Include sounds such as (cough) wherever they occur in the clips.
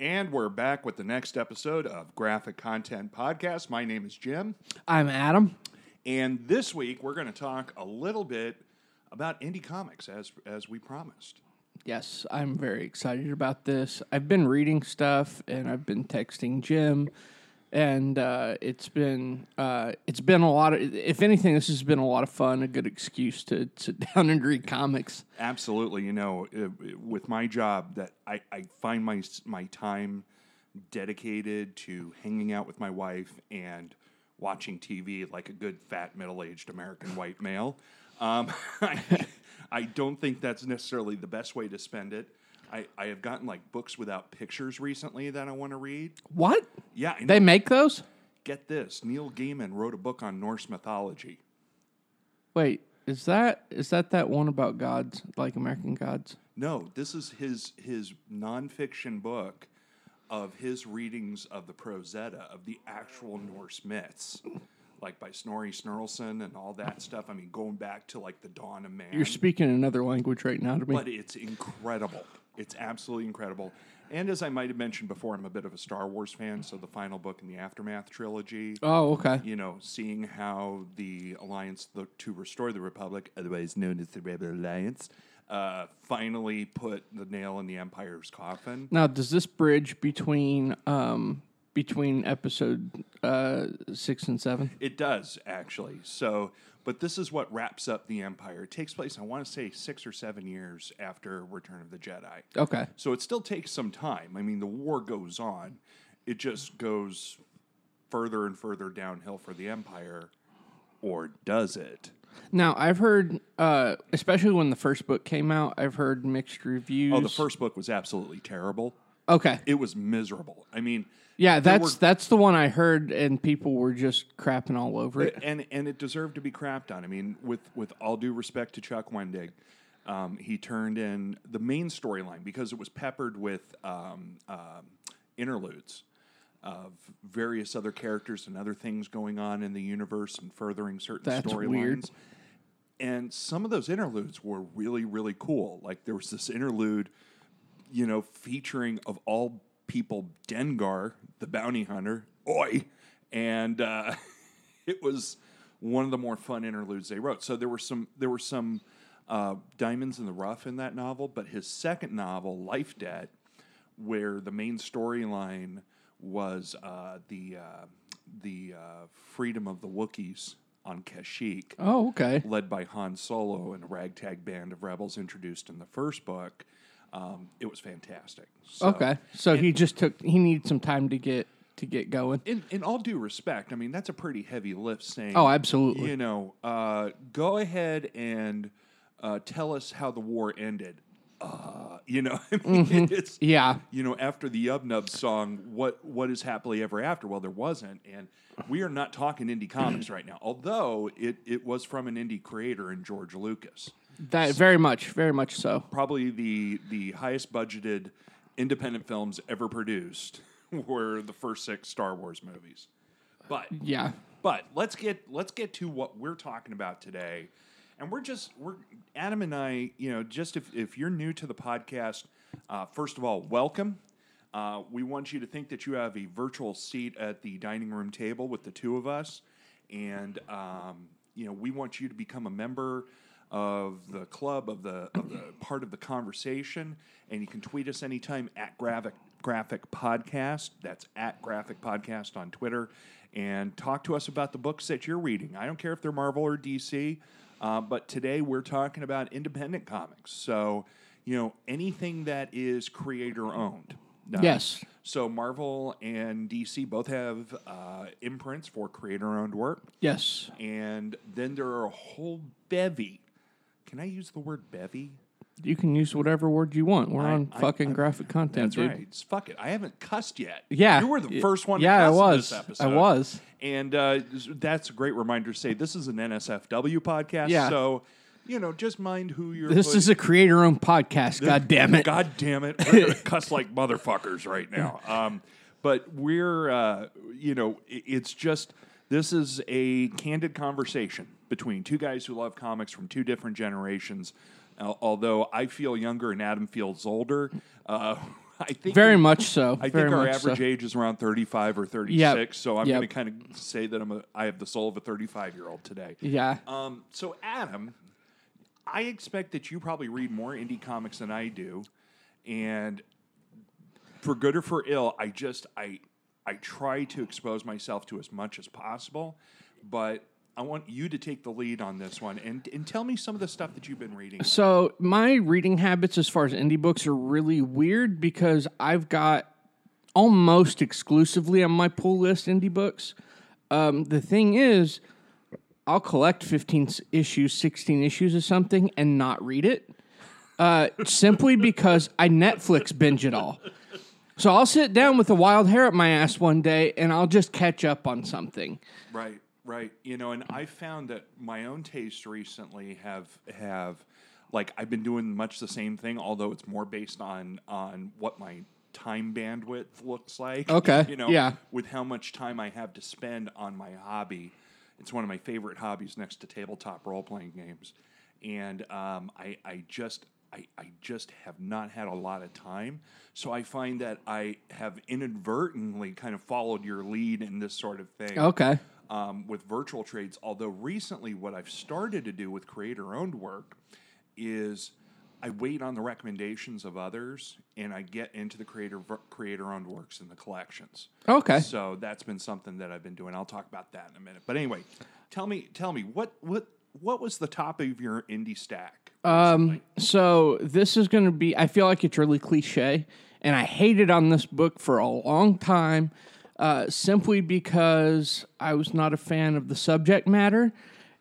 And we're back with the next episode of Graphic Content Podcast. My name is Jim. I'm Adam. And this week we're going to talk a little bit about indie comics as as we promised. Yes, I'm very excited about this. I've been reading stuff and I've been texting Jim, and uh, it's been uh, it's been a lot of. If anything, this has been a lot of fun. A good excuse to sit (laughs) down and read comics. Absolutely, you know, uh, with my job, that I, I find my my time dedicated to hanging out with my wife and watching TV like a good fat middle aged American white male. Um, (laughs) I, I don't think that's necessarily the best way to spend it. I, I have gotten like books without pictures recently that I want to read. What? Yeah, I know. They make those? get this: Neil Gaiman wrote a book on Norse mythology. Wait, is that is that that one about gods, like American gods? No, this is his his nonfiction book of his readings of the Prose Edda of the actual Norse myths, like by Snorri Sturluson and all that stuff. I mean, going back to like the dawn of man. You're speaking another language right now to me. but it's incredible. It's absolutely incredible. And as I might have mentioned before, I'm a bit of a Star Wars fan, so the final book in the Aftermath trilogy. oh, okay. You know, seeing how the alliance the, to restore the Republic, otherwise known as the Rebel Alliance, uh, finally put the nail in the Empire's coffin. Now, does this bridge between um, between episode uh, six and seven? It does actually. So, but this is what wraps up the Empire. It takes place, I want to say, six or seven years after Return of the Jedi. Okay. So it still takes some time. I mean, the war goes on. It just goes further and further downhill for the Empire, or does it? Now I've heard, uh, especially when the first book came out, I've heard mixed reviews. Oh, the first book was absolutely terrible. Okay. It was miserable. I mean, Yeah, that's were- that's the one I heard, and people were just crapping all over it. and and it deserved to be crapped on. I mean, with with all due respect to Chuck Wendig, um, he turned in the main storyline because it was peppered with um, um, interludes of various other characters and other things going on in the universe and furthering certain storylines. And some of those interludes were really really cool. Like there was this interlude, you know, featuring of all people Dengar, the bounty hunter, oi, and uh, (laughs) it was one of the more fun interludes they wrote. So there were some there were some uh, diamonds in the rough in that novel, but his second novel, Life Debt, where the main storyline was uh, the uh, the uh, freedom of the Wookiees on Kashyyyk Oh, okay. led by Han Solo and a ragtag band of rebels introduced in the first book. Um, it was fantastic. So, Okay. So he just took he needed some time to get to get going. In, in all due respect, I mean that's a pretty heavy lift. Saying, Oh, absolutely. You know, uh, go ahead and uh, tell us how the war ended. Uh, you know, (laughs) I mean, Mm-hmm. it's Yeah. you know, after the Yub Nub song, what what is happily ever after? Well, there wasn't, and we are not talking indie comics right now. Although it it was from an indie creator in George Lucas. That very much, very much so. probably the the highest budgeted independent films ever produced (laughs) were the first six Star Wars movies. But Yeah. but let's get let's get to what we're talking about today. And we're just we're Adam and I, you know, just if, if you're new to the podcast, uh, first of all, welcome. Uh, we want you to think that you have a virtual seat at the dining room table with the two of us, and um, you know we want you to become a member of the club of the of the (clears throat) part of the conversation. And you can tweet us anytime at graphic graphic podcast. That's at graphic podcast on Twitter, and talk to us about the books that you're reading. I don't care if they're Marvel or DC. Uh, but today we're talking about independent comics. So, you know, anything that is creator owned. Yes. So Marvel and DC both have uh, imprints for creator owned work. Yes. And then there are a whole bevy. Can I use the word bevy? You can use whatever word you want. We're I- on I- fucking I- graphic content, That's dude. right. It's- Fuck it. I haven't cussed yet. Yeah. You were the first one to Yeah, I cuss in was. this I was. And uh, that's a great reminder to say this is an NSFW podcast. Yeah. So, you know, just mind who you're This is a creator owned podcast. God damn it. God damn it. We're going (laughs) to cuss like motherfuckers right now. Um, but we're, uh, you know, i- it's just, this is a candid conversation between two guys who love comics from two different generations. Al- although I feel younger and Adam feels older, uh, (laughs) I think Very much so. I very think our average so. age is around 35 or 36. So I'm Yep. going to kind of say that I'm a, I have the soul of a 35 year old today. Yeah. Um, so Adam, I expect that you probably read more indie comics than I do, and for good or for ill, I just I I try to expose myself to as much as possible, but I want you to take the lead on this one and and tell me some of the stuff that you've been reading. So my reading habits, as far as indie books, are really weird because I've got almost exclusively on my pull list indie books. Um, the thing is, I'll collect fifteen issues, sixteen issues of something, and not read it, uh, (laughs) simply because I Netflix binge it all. So I'll sit down with a wild hair up my ass one day, and I'll just catch up on something. Right, right. You know, and I found that my own tastes recently have have like I've been doing much the same thing, although it's more based on on what my time bandwidth looks like. Okay, You know, yeah. with how much time I have to spend on my hobby. It's one of my favorite hobbies next to tabletop role playing games. And um, I, I just I, I just have not had a lot of time. So I find that I have inadvertently kind of followed your lead in this sort of thing Okay. Um, with virtual trades. Although recently, what I've started to do with creator owned work is I wait on the recommendations of others and I get into the creator creator owned works in the collections. Okay. So that's been something that I've been doing. I'll talk about that in a minute. But anyway, tell me, tell me what what what was the top of your indie stack? Um, so this is going to be. I feel like it's really cliche, and I hated on this book for a long time, uh, simply because I was not a fan of the subject matter,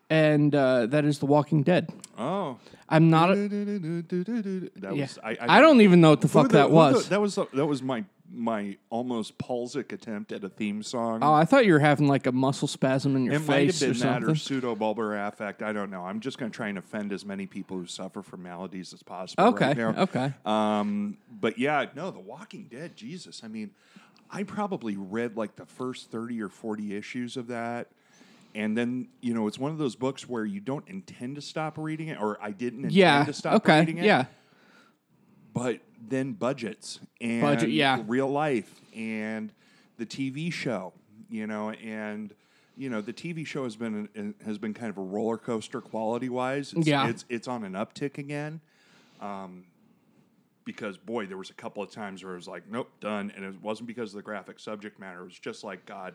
and uh, that is The Walking Dead. oh, I'm not. A, that yeah. was I, I, don't even know what the fuck the- that was. the- that was that was my my almost Palsic attempt at a theme song. oh, I thought you were having like a muscle spasm in your It might have face been or that something. or pseudobulbar affect. I don't know. I'm just going to try and offend as many people who suffer from maladies as possible. Okay, Right now. okay. Um, but yeah, no, The Walking Dead. Jesus, I mean, I probably read like the first thirty or forty issues of that, and then you know, it's one of those books where you don't intend to stop reading it, or I didn't intend yeah. to stop Okay. reading it. Yeah. But then budgets and Budget, yeah. real life and the TV show, you know, and you know the TV show has been has been kind of a roller coaster quality wise. It's, Yeah. it's it's on an uptick again. Um, because boy, there was a couple of times where it was like, nope, done, and it wasn't because of the graphic subject matter. It was just like, God,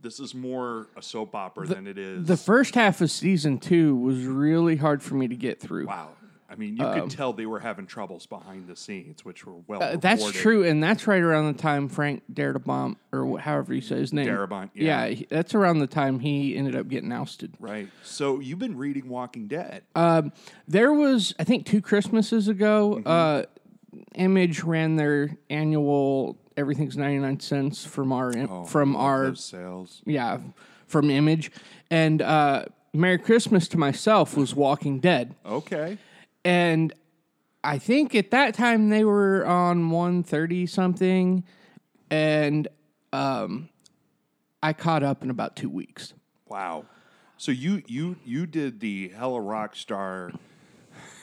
this is more a soap opera than it is. The first half of season two was really hard for me to get through. wow. I mean, you could tell they were having troubles behind the scenes, which were well. Uh, that's true, and that's right around the time Frank Darabont, or however you say his name, Darabont, yeah. he- that's around the time he ended up getting ousted. Right. So you've been reading Walking Dead. Um, there was, I think, two Christmases ago, Mm-hmm. uh, Image ran their annual "Everything's ninety nine cents" from our Oh, from our sales. yeah from Image, and uh, "Merry Christmas" to myself was Walking Dead, Okay. and I think at that time they were on one thirty something, and um, I caught up in about two weeks. Wow. So you you you did the hella rock star,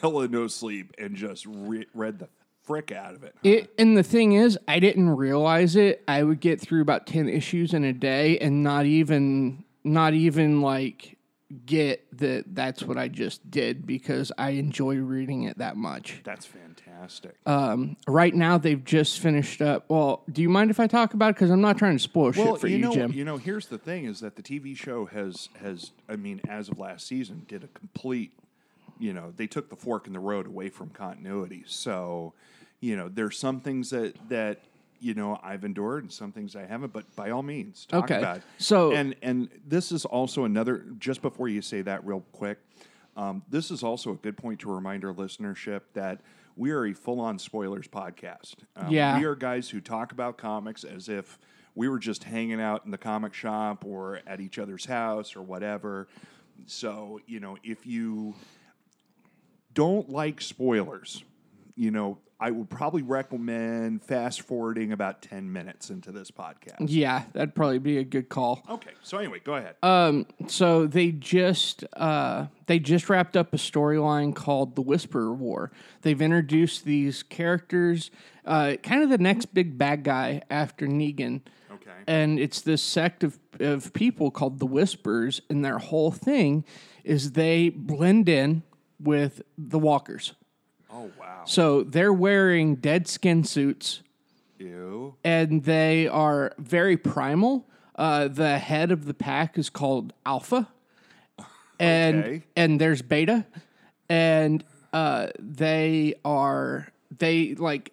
hella no sleep, and just re- read the frick out of it. It, and the thing is, I didn't realize it. I would get through about ten issues in a day, and not even, not even like get that that's what I just did because I enjoy reading it that much. That's fantastic. Um, right now, they've just finished up. Well, do you mind if I talk about it? Because I'm not trying to spoil well, shit for you you, know, Jim. you know. Here's the thing: is that the TV show has has I mean, as of last season, did a complete. You know, they took the fork in the road away from continuity. So, you know, there's some things that that you know I've endured and some things I haven't. But by all means, talk Okay. about it. So- and and this is also another. Just before you say that, real quick, um, this is also a good point to remind our listenership that. We are a full-on spoilers podcast. Um, Yeah. we are guys who talk about comics as if we were just hanging out in the comic shop or at each other's house or whatever. So, you know, if you don't like spoilers, you know, I would probably recommend fast forwarding about 10 minutes into this podcast. Yeah, that'd probably be a good call. Okay, so anyway, go ahead. Um, so they just uh, they just wrapped up a storyline called the Whisperer War. They've introduced these characters, uh, kind of the next big bad guy after Negan. okay. And it's this sect of, of people called the Whispers, and their whole thing is they blend in with the walkers. Oh, wow. So they're wearing dead skin suits Ew. and they are very primal. Uh, the head of the pack is called Alpha, (laughs) and Okay. and there's Beta, and uh, they are they like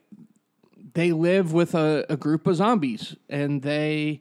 they live with a, a group of zombies, and they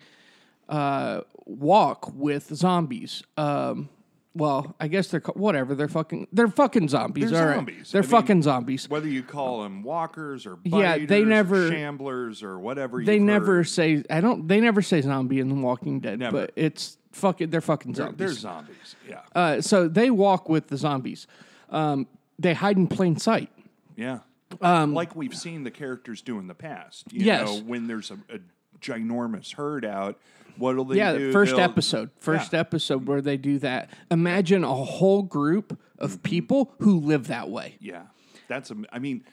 uh, walk with zombies. Um, well, I guess they're whatever. They're fucking. They're fucking zombies. They're all right. zombies. They're I mean, fucking zombies. Whether you call them walkers or Yeah, they or never- shamblers or whatever. They never heard, say. I don't. They never say zombie in The Walking Dead, Never. but it's fucking. They're fucking they're, zombies. they're zombies. Yeah, Uh, so they walk with the zombies. Um, they hide in plain sight. yeah. Um, like we've seen the characters do in the past. You Yes. know, when there's a, a ginormous herd out, what'll they do? Yeah, do? 1st They'll- episode. First Yeah. episode where they do that. Imagine a whole group Mm-hmm. of people who live that way. Yeah, that's a. I mean,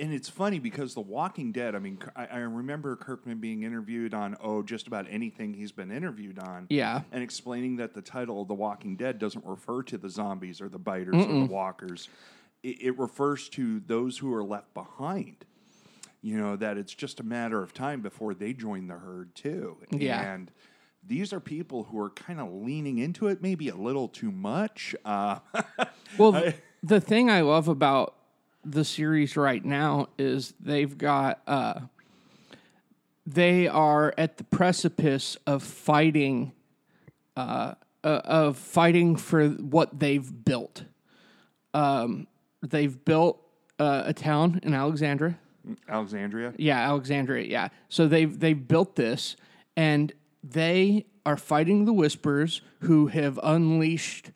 and it's funny because The Walking Dead. I mean, I, I remember Kirkman being interviewed on oh, just about anything he's been interviewed on. Yeah. and explaining that the title of The Walking Dead doesn't refer to the zombies or the biters or the walkers. It, it refers to those who are left behind. You know that it's just a matter of time before they join the herd too. Yeah. and. These are people who are kind of leaning into it, maybe a little too much. Uh, (laughs) Well, th- the thing I love about the series right now is they've got uh, they are at the precipice of fighting uh, uh, of fighting for what they've built. Um, they've built uh, a town in Alexandria. Alexandria. Yeah, Alexandria. Yeah. So they've they've built this, and they are fighting the Whispers, who have unleashed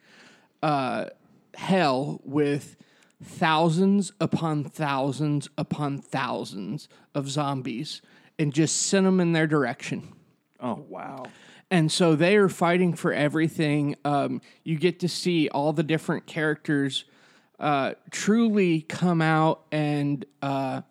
uh, hell with thousands upon thousands upon thousands of zombies, and just sent them in their direction. Oh wow. And so they are fighting for everything. Um, you get to see all the different characters uh, truly come out, and uh,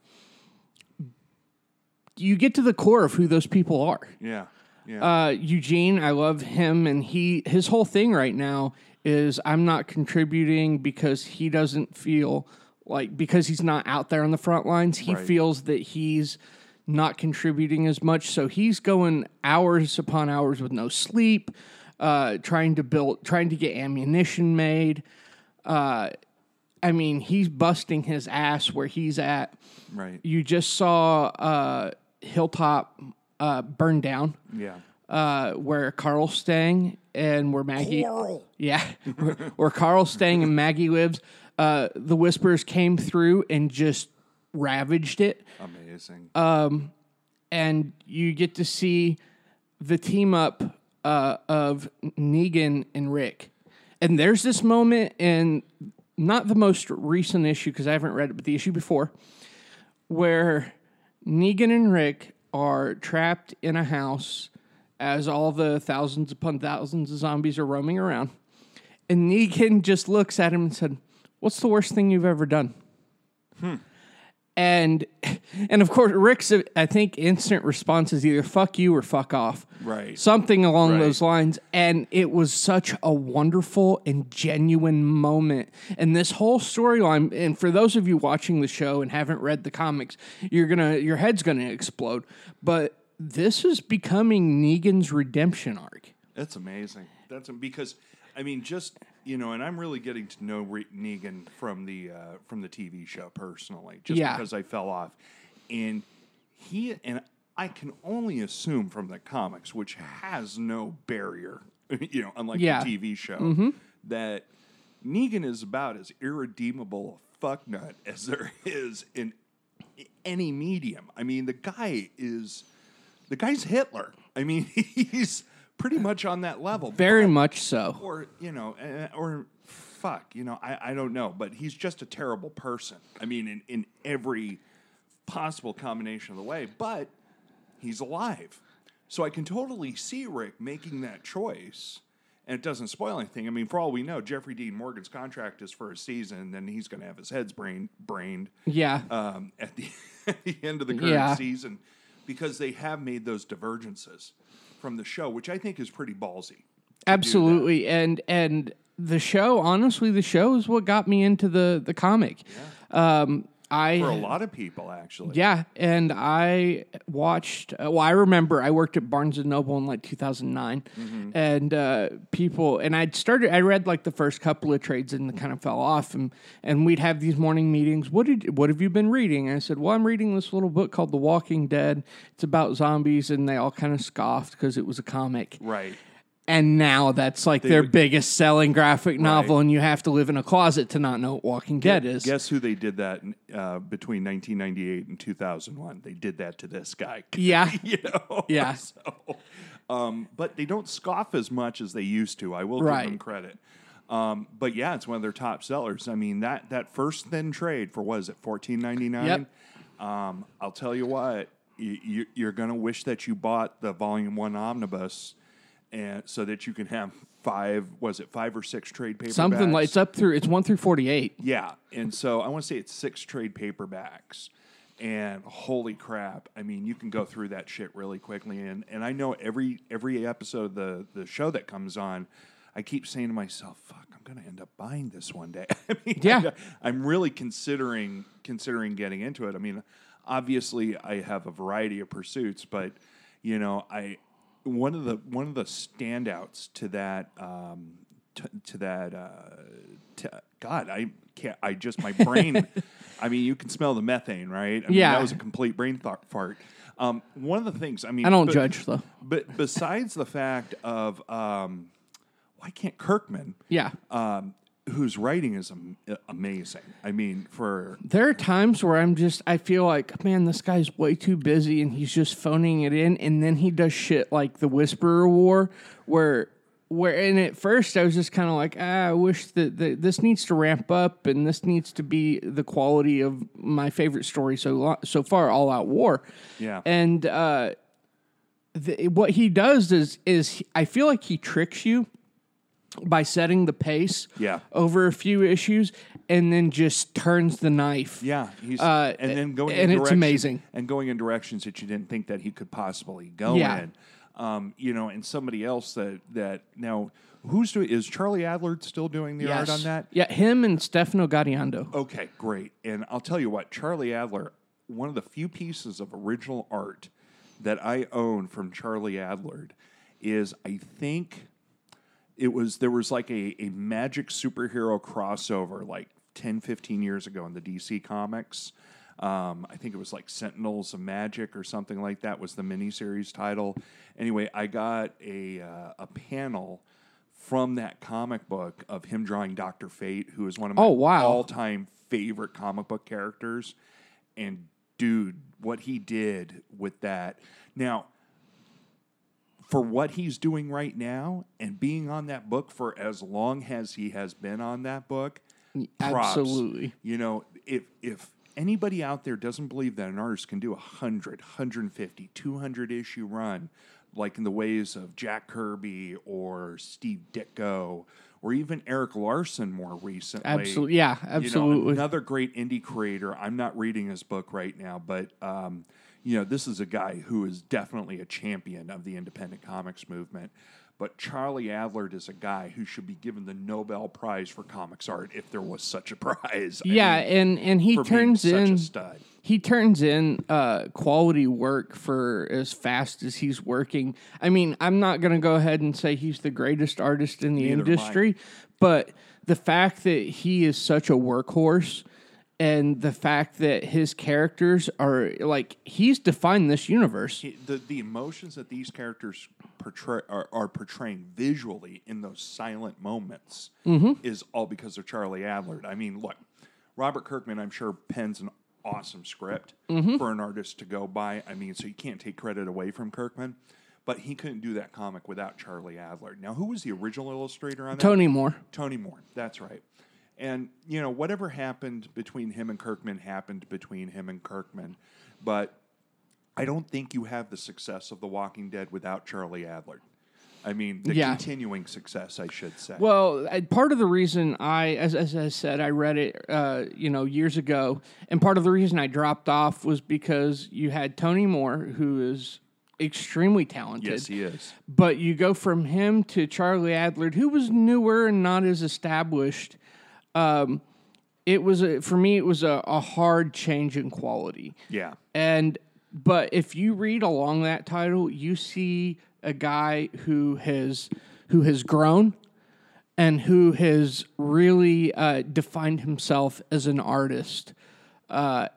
you get to the core of who those people are. Yeah. Yeah. Uh, Eugene, I love him, and he his whole thing right now is I'm not contributing because he doesn't feel like because he's not out there on the front lines. He Right. feels that he's not contributing as much, so he's going hours upon hours with no sleep, uh, trying to build, trying to get ammunition made. Uh, I mean, he's busting his ass where he's at. right. You just saw uh, Hilltop uh, burn down Yeah. uh, where Carl's staying and where Maggie, Carl. yeah, (laughs) where, where Carl's staying and Maggie lives. Uh, the Whispers came through and just ravaged it, Amazing. Um, and you get to see the team up uh, of Negan and Rick. And there's this moment in not the most recent issue because I haven't read it, but the issue before, where Negan and Rick are trapped in a house as all the thousands upon thousands of zombies are roaming around. And Negan just looks at him and said, What's the worst thing you've ever done? Hmm. And and of course Rick's I think instant response is either fuck you or fuck off. Right. Something along Right. those lines. And it was such a wonderful and genuine moment. And this whole storyline, and for those of you watching the show and haven't read the comics, you're gonna your head's gonna explode. But this is becoming Negan's redemption arc. That's amazing. That's because, I mean, just you know, and I'm really getting to know Re- Negan from the uh, from the TV show personally, just Yeah. because I fell off, and he and I can only assume from the comics, which has no barrier, (laughs) you know, unlike Yeah. the TV show, that Negan is about as irredeemable a fucknut as there (laughs) is in any medium. I mean, the guy is the guy's Hitler. I mean, (laughs) he's pretty much on that level. Very much so. or you know, uh, or fuck, you know, I, I don't know, but he's just a terrible person. I mean, in in every possible combination of the way, but he's alive. So I can totally see Rick making that choice. And it doesn't spoil anything. I mean, for all we know, Jeffrey Dean Morgan's contract is for a season, and then he's going to have his head's brain brained Yeah. um, at the (laughs) at the end of the current Yeah. season because they have made those divergences from the show, which I think is pretty ballsy. Absolutely, and and the show, honestly, the show is what got me into the the comic. Um, I For a lot of people, actually. yeah, and I watched. Uh, well, I remember I worked at Barnes and Noble in like 2009, Mm-hmm. and uh, people and I'd started. I read like the first couple of trades and kind of fell off, and and we'd have these morning meetings. What did what have you been reading? And I said, well, I'm reading this little book called The Walking Dead. It's about zombies, and they all kind of scoffed because it was a comic. Right. And now that's like their would- biggest selling graphic novel, and you have to live in a closet to not know what Walking Dead is. Guess who they did that uh, between 1998 and 2001? They did that to this guy. (laughs) Yeah. you know. Yeah. (laughs) So, um, but they don't scoff as much as they used to. I will Right. give them credit. Um, but yeah, it's one of their top sellers. I mean that that first thin trade for what is it 14.99? Yep. Um, I'll tell you what, you, you, you're going to wish that you bought the volume one omnibus, and so that you can have five. Was it five or six trade paperbacks? Something like it's up through it's one through forty eight. Yeah, and so I want to say it's six trade paperbacks, and holy crap! I mean, you can go through that shit really quickly, and and I know every every episode of the the show that comes on, I keep saying to myself, "Fuck, I'm gonna end up buying this one day." (laughs) I mean, Yeah. I, am really considering considering getting into it. I mean, obviously, I have a variety of pursuits, but you know, I one of the one of the standouts to that um, to, to that uh, to, God, I can't. I just my brain. (laughs) I mean, you can smell the methane, right? I mean, Yeah. that was a complete brain th- fart. Um, one of the things, I mean, I don't but- judge though. But besides the fact of um, why can't Kirkman, Yeah. um, whose writing is am- amazing? I mean, for There are times where I'm just I feel like, man, this guy's way too busy and he's just phoning it in and then he does shit like the Whisperer War where where and at first I was just kind of like, ah, I wish that, that this needs to ramp up and this needs to be the quality of my favorite story so lo- so far, All Out War. Yeah. And uh, the, what he does is is I feel like he tricks you by setting the pace Yeah. over a few issues and then just turns the knife. yeah, he's Uh, and then going and in it's amazing. and going in directions that you didn't think that he could possibly go Yeah. in. Um, you know, and somebody else that that now who's doing is Charlie Adlard still doing the art on that? Yeah, him and Stefano Gaudiano. Okay, great. And I'll tell you what, Charlie Adlard, one of the few pieces of original art that I own from Charlie Adlard is I think it was there was like a, a magic superhero crossover like 10, 15 years ago in the DC comics. Um, I think it was like Sentinels of Magic or something like that was the miniseries title. Anyway, I got a uh, a panel from that comic book of him drawing Doctor Fate, who is one of my Oh, wow. all time favorite comic book characters. And dude, what he did with that. Now, for what he's doing right now and being on that book for as long as he has been on that book, props. Absolutely. You know, if if anybody out there doesn't believe that an artist can do a 100, 150, 200 issue run like in the ways of Jack Kirby or Steve Ditko or even Erik Larsen more recently. Absolutely. Yeah, You know, absolutely. another great indie creator. I'm not reading his book right now, but um, you know, this is a guy who is definitely a champion of the independent comics movement. But Charlie Adlard is a guy who should be given the Nobel Prize for comics art if there was such a (laughs) prize. I yeah, mean, and and he turns in a stud. he turns in uh, quality work for as fast as he's working. I mean, I'm not going to go ahead and say he's the greatest artist in the Neither industry, but the fact that he is such a workhorse and the fact that his characters are like he's defined this universe. He- the the emotions that these characters portray are, are portraying visually in those silent moments Mm-hmm. is all because of Charlie Adlard. I mean, look, Robert Kirkman, I'm sure pens an awesome script Mm-hmm. for an artist to go by. I mean, so you can't take credit away from Kirkman. But he couldn't do that comic without Charlie Adlard. Now, who was the original illustrator on that? Tony Moore. Tony Moore. That's right. And you know, whatever happened between him and Kirkman happened between him and Kirkman. but I don't think you have the success of The Walking Dead without Charlie Adlard. I mean, the Yeah. continuing success, I should say. Well, I, part of the reason I, as, as I said, I read it, uh, you know, years ago, and part of the reason I dropped off was because you had Tony Moore, who is extremely talented. yes, he is. But you go from him to Charlie Adlard, who was newer and not as established. Um, it was a, for me, it was a, a hard change in quality. Yeah. And but if you read along that title, you see a guy who has who has grown and who has really uh, defined himself as an artist uh,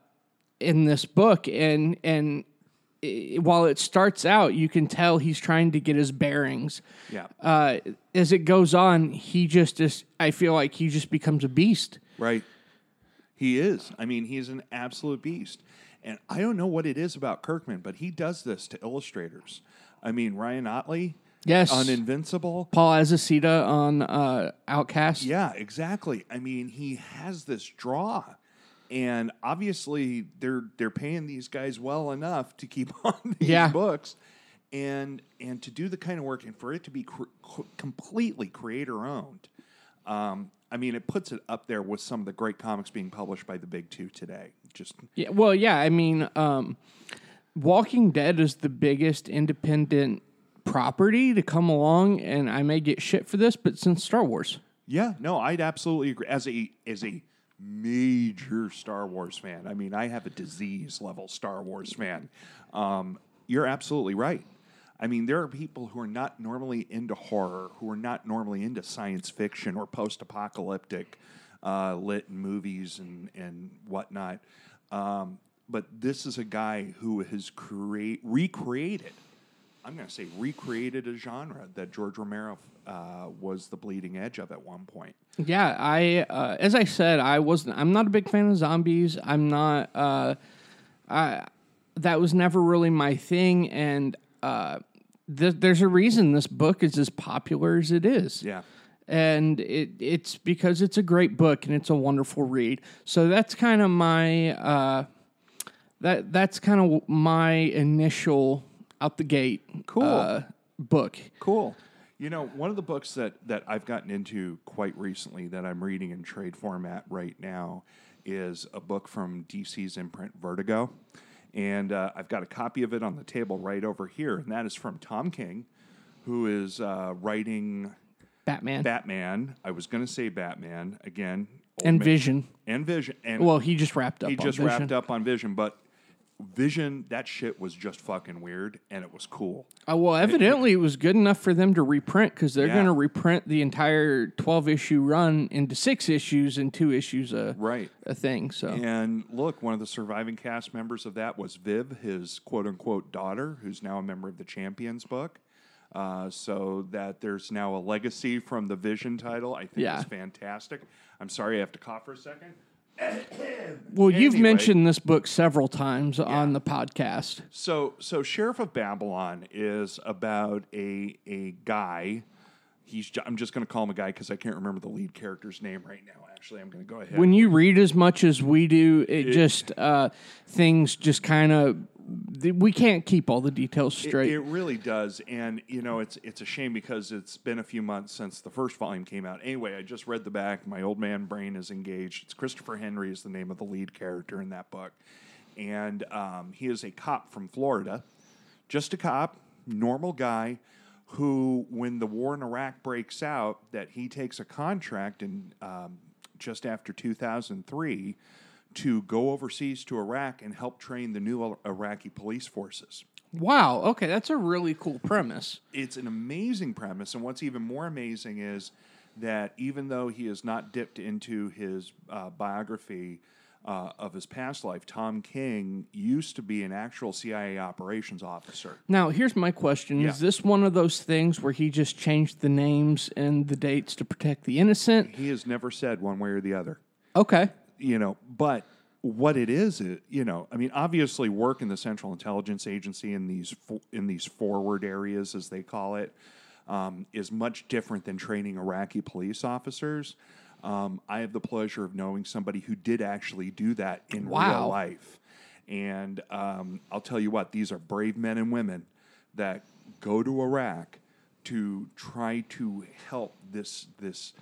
in this book. And and i while it starts out, you can tell he's trying to get his bearings. Yeah. Uh, as it goes on, he just is. I feel like he just becomes a beast. Right. He is. I mean, he's an absolute beast. And I don't know what it is about Kirkman, but he does this to illustrators. I mean, Ryan Ottley Yes, on Invincible. Paul Azaceta on uh, Outcast. Yeah, exactly. I mean, he has this draw. And obviously they're they're paying these guys well enough to keep (laughs) on these Yeah. books and and to do the kind of work and for it to be cr- completely creator owned. Um, I mean, it puts it up there with some of the great comics being published by the big two today. Just Yeah, well, yeah. I mean, um, Walking Dead is the biggest independent property to come along, and I may get shit for this, but since Star Wars, Yeah, no, I'd absolutely agree. As a as a major Star Wars fan, I mean, I have a disease level Star Wars fan. Um, you're absolutely right. I mean, there are people who are not normally into horror, who are not normally into science fiction or post apocalyptic uh, lit movies and and whatnot. Um, but this is a guy who has create recreated I'm going to say recreated a genre that George Romero uh, was the bleeding edge of at one point. yeah, I uh, as I said, I wasn't. I'm not a big fan of zombies. I'm not. Uh, I that was never really my thing, and uh, th- there's a reason this book is as popular as it is. Yeah. and it it's because it's a great book and it's a wonderful read. So that's kind of my uh, that that's kind of my initial out the gate Cool. uh, book. Cool. You know, one of the books that, that I've gotten into quite recently that I'm reading in trade format right now is a book from DC's imprint Vertigo. And uh, I've got a copy of it on the table right over here. And that is from Tom King, who is uh, writing Batman Batman. I was going to say Batman again. and man- Vision. And Vision. And Well, he just wrapped up. he just Vision. wrapped up on Vision, but Vision, that shit was just fucking weird, and it was cool. Uh, well, evidently it was good enough for them to reprint because they're Yeah. going to reprint the entire twelve issue run into six issues and two issues a Right. a thing. So And look, one of the surviving cast members of that was Viv, his quote unquote daughter, who's now a member of the Champions book. Uh, so that there's now a legacy from the Vision title, I think Yeah. is fantastic. I'm sorry, I have to cough for a second. Well, you've mentioned this book several times on the podcast. So, so Sheriff of Babylon is about a a guy. He's I'm just going to call him a guy because I can't remember the lead character's name right now. Actually, I'm going to go ahead. when you read as much as we do, it, just uh, things just kind of we can't keep all the details It- straight. It, really does, and you know it's it's a shame because it's been a few months since the first volume came out. Anyway, I just read the back. My old man brain is engaged. It's Christopher Henry is the name of the lead character in that book, and um, he is a cop from Florida, just a cop, normal guy, who when the war in Iraq breaks out, that he takes a contract in um, just after two thousand three. To go overseas to Iraq and help train the new Iraqi police forces wow. Okay, that's a really cool premise. it's an amazing premise, and what's even more amazing is that even though he has not dipped into his uh, biography uh, of his past life, Tom King used to be an actual CIA operations officer. Now, here's my question: Yeah. Is this one of those things where he just changed the names and the dates to protect the innocent? He has never said one way or the other, Okay. you know. But what it is, it, you know, I mean, obviously, work in the Central Intelligence Agency in these fo- in these forward areas, as they call it, um, is much different than training Iraqi police officers. Um, I have the pleasure of knowing somebody who did actually do that in Wow. real life. And um, I'll tell you what, these are brave men and women that go to Iraq to try to help this this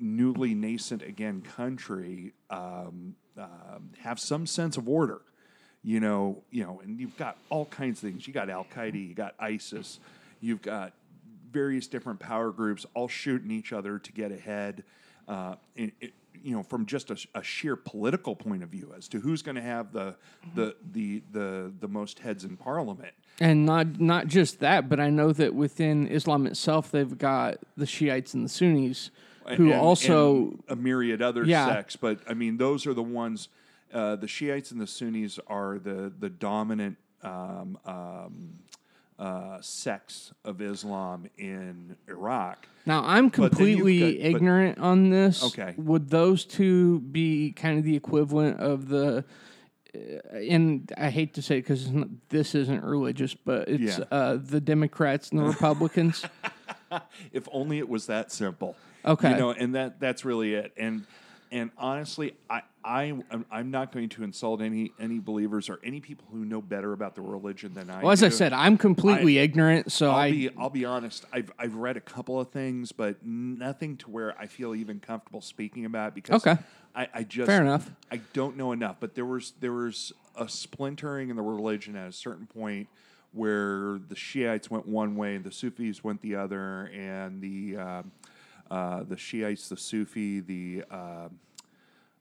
newly nascent again country um, um have some sense of order. You know, you know, and you've got all kinds of things. You got Al Qaeda, you got ISIS, you've got various different power groups all shooting each other to get ahead. Uh, it, it, you know, from just a, a, sheer political point of view as to who's going to have the, the the the the most heads in parliament. And not not just that, but I know that within Islam itself, they've got the Shiites and the Sunnis, who and, also and a myriad other Yeah. sects. But I mean, those are the ones. Uh, the Shiites and the Sunnis are the the dominant um, um, uh, sects of Islam in Iraq. Now I'm But completely got- but- ignorant on this. Okay. Would those two be kind of the equivalent of the? Uh, and I hate to say it because this isn't religious, but it's Yeah. uh, the Democrats and the Republicans. (laughs) if only it was that simple. Okay. You know, and that that's really it. And and honestly, I I I'm- not going to insult any any believers or any people who know better about the religion than I well, as I said, I'm completely ignorant, so I'll I be I'll be honest. I've I've read a couple of things, but nothing to where I feel even comfortable speaking about because Okay. I, I just Fair enough. I don't know enough. But there was there was a splintering in the religion at a certain point where the Shiites went one way and the Sufis went the other, and the um uh, the Shiites, the Sufi, the uh,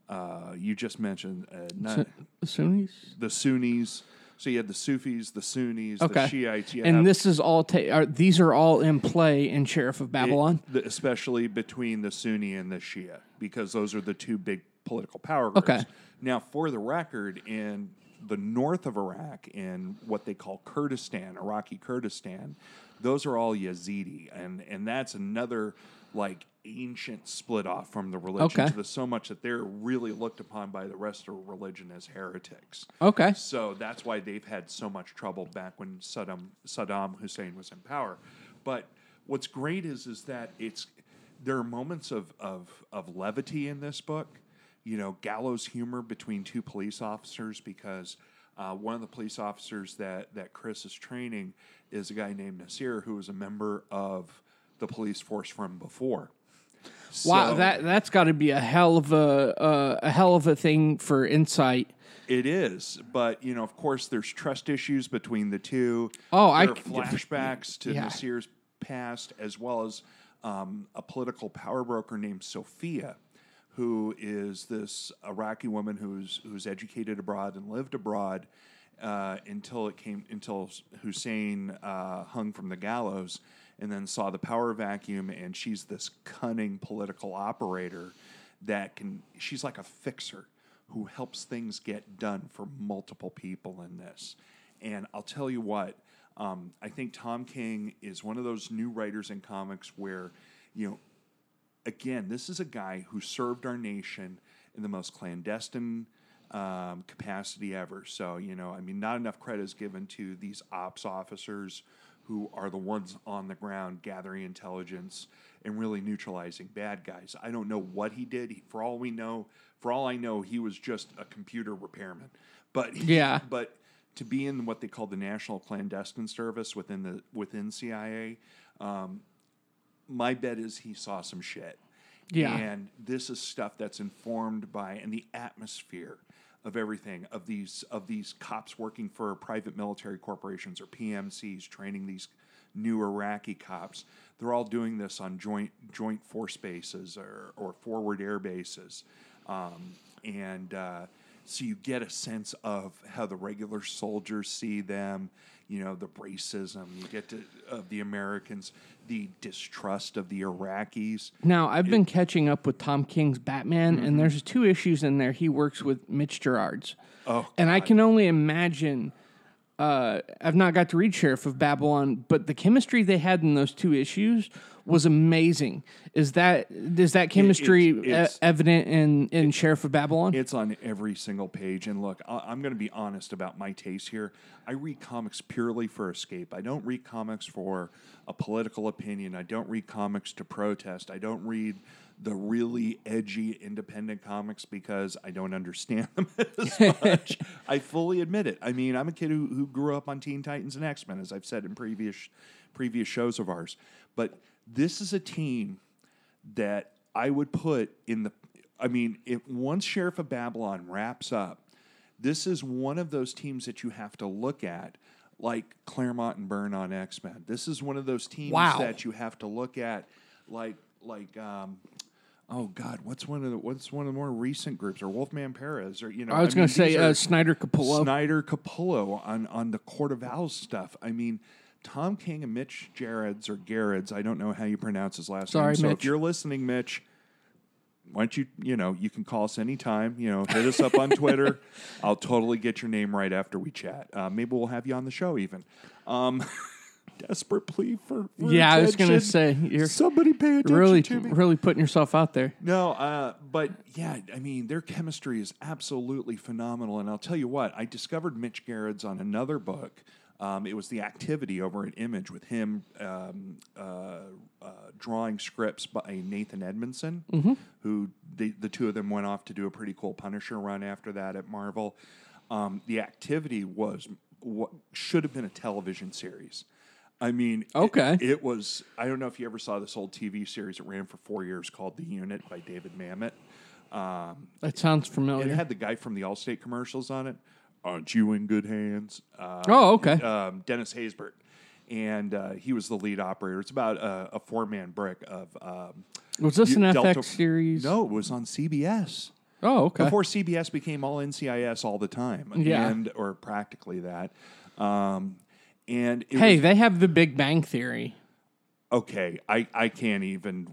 uh, you just mentioned uh, not, the Sunnis. the Sunnis. So you had the Sufis, the Sunnis, Okay. the Shiites. And have- this is all. Ta- are, these are all in play in Sheriff of Babylon. it- the- especially between the Sunni and the Shia, because those are the two big political power groups. Okay. Now, for the record, in the north of Iraq, in what they call Kurdistan, Iraqi Kurdistan, those are all Yazidi, and and that's another like ancient split off from the religion Okay. to the so much that they're really looked upon by the rest of religion as heretics. okay. So that's why they've had so much trouble back when Saddam Saddam Hussein was in power. But what's great is is that it's there are moments of of, of levity in this book. You know, gallows humor between two police officers because uh, one of the police officers that that Chris is training is a guy named Nasir who is a member of the police force from before. Wow, So- that that's got to be a hell of a uh, a hell of a thing for insight. It is, but you know, of course, there's trust issues between the two. Oh, I there are flashbacks to Yeah. Nasir's past, as well as um, a political power broker named Sophia, who is this Iraqi woman who's who's educated abroad and lived abroad uh, until it came until Hussein uh, hung from the gallows, and then saw the power vacuum, and she's this cunning political operator that can. She's like a fixer who helps things get done for multiple people in this. And I'll tell you what, um, I think Tom King is one of those new writers in comics where, you know, again, this is a guy who served our nation in the most clandestine um, capacity ever. So, you know, I mean, not enough credit is given to these ops officers who are the ones on the ground gathering intelligence and really neutralizing bad guys. I don't know what he did. He, for all we know, for all I know, he was just a computer repairman. But he- Yeah. but to be in what they call the National Clandestine Service within the within CIA, um, my bet is he saw some shit. Yeah. And this is stuff that's informed by and the atmosphere of everything of these of these cops working for private military corporations or PMCs training these new Iraqi cops. They're all doing this on joint joint force bases or, or forward air bases. Um, and uh, so you get a sense of how the regular soldiers see them, you know, the racism, you get to of the Americans, the distrust of the Iraqis. Now I've been catching up with Tom King's Batman, Mm-hmm. and there's two issues in there. He works with Mitch Gerads, Oh, and I can only imagine. Uh, I've not got to read Sheriff of Babylon, but the chemistry they had in those two issues was amazing. Is that is that chemistry e- it's- evident in in Sheriff of Babylon? It's on every single page. And look, I- I'm going to be honest about my taste here. I read comics purely for escape. I don't read comics for a political opinion. I don't read comics to protest. I don't read the really edgy independent comics because I don't understand them (laughs) as much. (laughs) I fully admit it. I mean, I'm a kid who, who grew up on Teen Titans and X Men, as I've said in previous previous shows of ours. But this is a team that I would put in the. I mean, if once Sheriff of Babylon wraps up, this is one of those teams that you have to look at, like Claremont and Byrne on X Men. This is one of those teams Wow. that you have to look at, like like. Um, Oh God, what's one of the what's one of the more recent groups or Wolfman Perez or you know I was going to say uh, Snyder Capullo. Snyder Capullo on on the Court of Owls stuff. I mean, Tom King and Mitch Jarrett's or Garrett's. I don't know how you pronounce his last Sorry, name. So Mitch. if you're listening, Mitch, why don't you you know you can call us anytime. You know, hit us up on Twitter. (laughs) I'll totally get your name right after we chat. Uh, maybe we'll have you on the show even. Um, (laughs) desperate plea for, for yeah, I was going to say you're Somebody pay attention really to me. really putting yourself out there. No, uh, but yeah, I mean, their chemistry is absolutely phenomenal. And I'll tell you what, I discovered Mitch Gerads on another book. Um, it was the activity over an Image with him um, uh, uh, drawing scripts by Nathan Edmondson, who they, the two of them went off to do a pretty cool Punisher run after that at Marvel. Um, the activity was what should have been a television series. I mean, Okay. it, was. I don't know if you ever saw this old TV series that ran for four years called The Unit by David Mamet. Um, That sounds familiar. it had the guy from the Allstate commercials on it. Aren't you in good hands? Uh, Oh, okay. Um, Dennis Haysbert, and uh, he was the lead operator. It's about a, a four man brick of. Um, was this an Delta- FX series? No, it was on CBS Oh, okay. before CBS became all NCIS all the time, Yeah. and or practically that. Um, and it hey, was- they have the Big Bang Theory. okay, I, I can't even.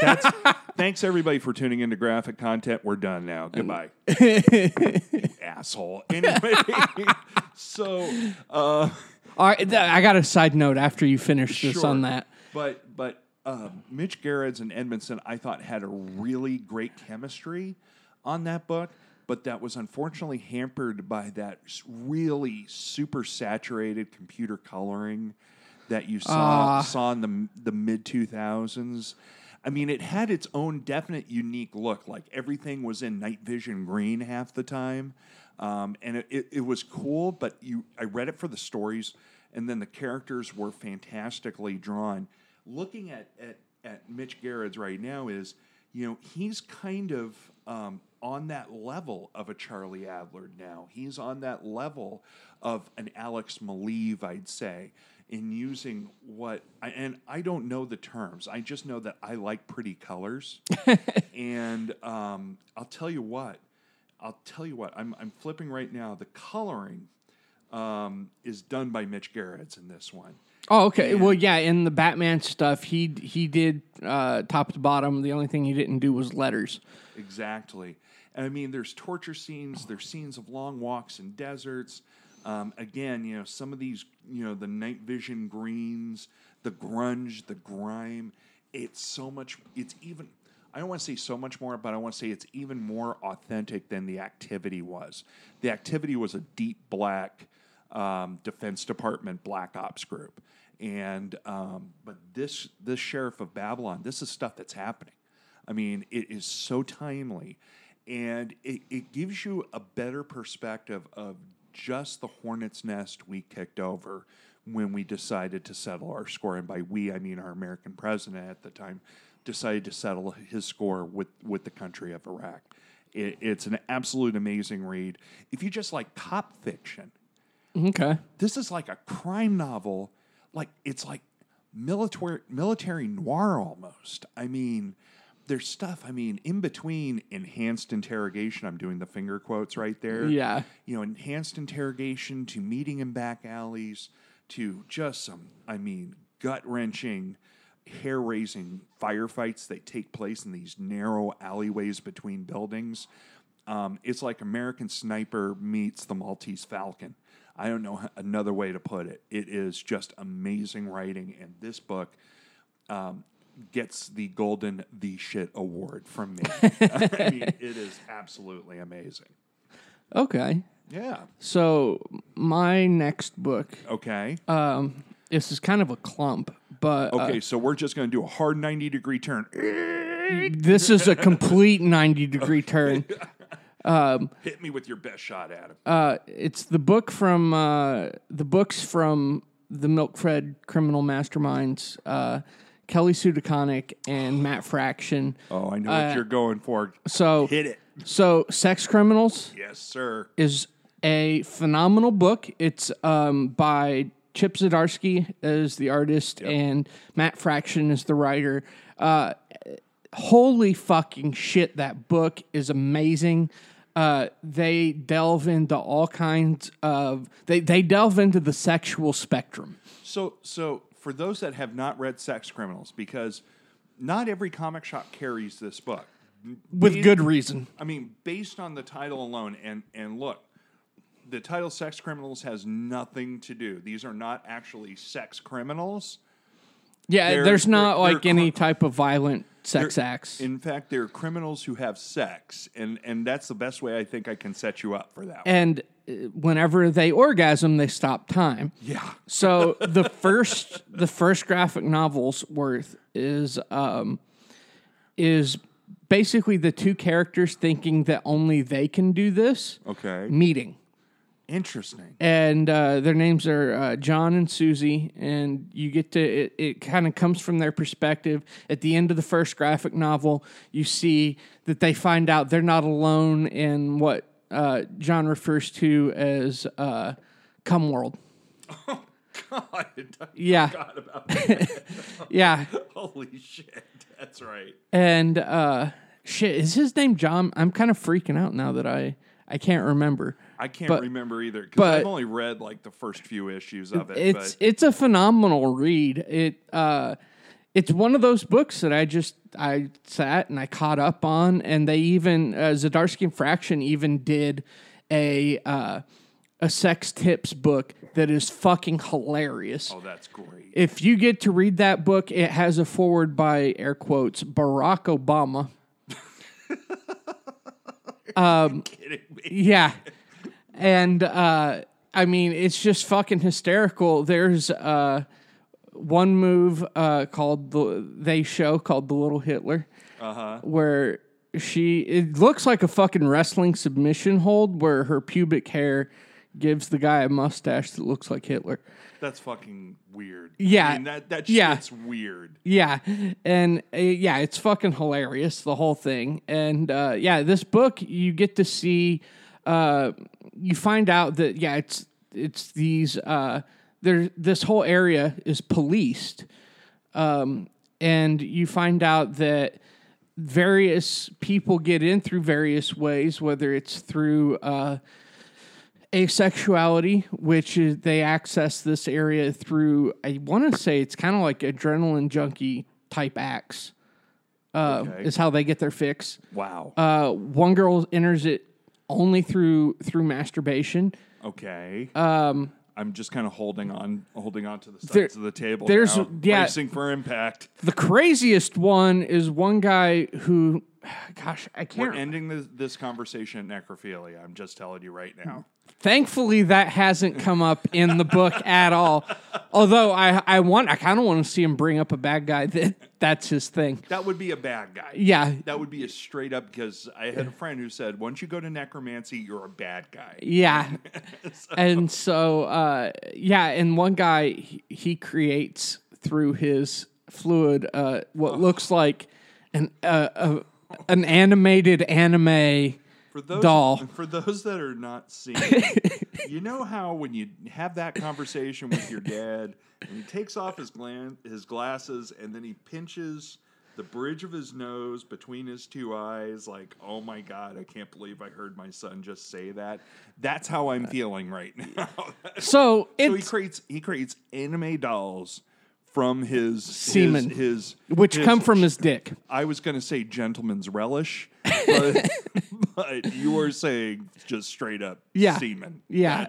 that's, (laughs) thanks everybody for tuning into graphic content. We're done now. Goodbye, (laughs) asshole. Anyway, (laughs) so uh, All right, I got a side note after you finish this Sure. on that. But but um, Mitch Gerads and Edmondson, I thought had a really great chemistry on that book, but that was unfortunately hampered by that really super saturated computer coloring that you saw Ah. saw in the the mid two thousands. I mean, it had its own definite unique look. Like everything was in night vision green half the time, um, and it, it, it was cool. But you, I read it for the stories, and then the characters were fantastically drawn. Looking at at, at Mitch Gerads right now is, you know, he's kind of um, on that level of a Charlie Adlard now. He's on that level of an Alex Maleev, I'd say in using what I, and I don't know the terms. I just know that I like pretty colors, (laughs) and um, I'll tell you what. I'll tell you what. I'm I'm flipping right now. The coloring um, is done by Mitch Gerads in this one. Oh, okay. Well, yeah, in the Batman stuff, he he did uh, top to bottom. The only thing he didn't do was letters. Exactly. And I mean, there's torture scenes, there's scenes of long walks in deserts. Um, again, you know, some of these, you know, the night vision greens, the grunge, the grime. It's so much, it's even, I don't want to say so much more, but I want to say it's even more authentic than the activity was. The activity was a deep black um, Defense Department black ops group. And, um, but this, this Sheriff of Babylon, this is stuff that's happening. I mean, it is so timely, and it, it gives you a better perspective of just the hornet's nest we kicked over when we decided to settle our score. And by we, I mean our American president at the time decided to settle his score with, with the country of Iraq. It, it's an absolute amazing read. If you just like cop fiction, Okay. this is like a crime novel. Like it's like military military noir almost. I mean, there's stuff. I mean, in between enhanced interrogation. I'm doing the finger quotes right there. Yeah. You know, enhanced interrogation to meeting in back alleys to just some. I mean, gut wrenching. Hair raising firefights that take place in these narrow alleyways between buildings. Um, it's like American Sniper meets the Maltese Falcon. I don't know another way to put it. It is just amazing writing, and this book um, gets the Golden The Shit Award from me. (laughs) I mean, it is absolutely amazing. Okay. Yeah. So my next book, Okay. um, this is kind of a clump, but uh, okay. so we're just going to do a hard ninety degree turn. this is a complete 90 degree (laughs) turn. Hit me with your best shot, Adam. Uh, it's the book from uh, the books from the Milkfed Criminal Masterminds, uh, Kelly Sue DeConnick and Matt Fraction. oh, I know what you're going for. So, Hit it. so Sex Criminals Yes, sir. is a phenomenal book. It's um, by Chip Zdarsky as the artist and Matt Fraction is the writer. Uh, holy fucking shit, that book is amazing. Uh, they delve into all kinds of they, they delve into the sexual spectrum. So, so for those that have not read Sex Criminals, because not every comic shop carries this book. With good reason. I mean, based on the title alone, and and look, the title "Sex Criminals" has nothing to do. These are not actually sex criminals. Yeah, They're- there's not like any type of violent sex They're- acts. In fact, they're criminals who have sex, and and that's the best way I think I can set you up for that. and uh, whenever they orgasm, they stop time. yeah, So the first the first graphic novel's worth is um is basically the two characters thinking that only they can do this okay, meeting. Interesting. And uh, their names are uh, John and Susie, and you get to it. It kind of comes from their perspective. At the end of the first graphic novel, you see that they find out they're not alone in what uh, John refers to as uh, "cum world." (laughs) God, I Yeah, about (laughs) yeah. Holy shit, that's right. And uh shit, is his name John? I'm kind of freaking out now that I I can't remember. I can't But- remember either because I've only read like the first few issues of it. It's but it's a phenomenal read. It uh it's one of those books that I just I sat and I caught up on and they even uh, Zdarsky and Fraction even did a uh a sex tips book that is fucking hilarious. oh, that's great. If you get to read that book, it has a forward by air quotes Barack Obama. (laughs) Kidding me? Yeah. And uh I mean it's just fucking hysterical. There's uh one move uh called the they show called the little Hitler. Uh-huh. Where she it looks like a fucking wrestling submission hold where her pubic hair gives the guy a mustache that looks like Hitler. That's fucking weird. Yeah. I mean, that that Yeah. shit's weird. Yeah, and uh, yeah, it's fucking hilarious the whole thing. And uh, yeah, this book you get to see. Uh, you find out that yeah, it's it's these. Uh, there, this whole area is policed, um, and you find out that various people get in through various ways, whether it's through. Uh, asexuality, which is they access this area through. I want to say it's kind of like adrenaline junkie type acts. Uh, Okay. Is how they get their fix. Wow. Uh, one girl enters it only through through masturbation. okay. Um, I'm just kind of holding on, holding on to the sides There- of the table. there's- now, yeah. bracing for impact. The craziest one is one guy who, gosh, I can't. We're ending this, this conversation at necrophilia. I'm just telling you right now. Thankfully, that hasn't come up in the book at all. (laughs) Although I, I want, I kind of want to see him bring up a bad guy that that's his thing. That would be a bad guy. Yeah, That would be a straight up because I had a friend who said, once you go to necromancy, you're a bad guy. Yeah. (laughs) (laughs) and so, uh, yeah, and one guy he, he creates through his fluid uh, what looks like an uh, uh, an animated anime. For those, Doll. (laughs) For those that are not seeing, (laughs) you know how when you have that conversation with your dad, and he takes off his glan- his glasses, and then he pinches the bridge of his nose between his two eyes, like, oh my god, I can't believe I heard my son just say that. That's how I'm uh, feeling right now. (laughs) So so he creates he creates anime dolls from his Semen. his, his which his- come from his dick. I was going to say gentleman's relish, but, but you were saying just straight up Yeah. semen. Yeah.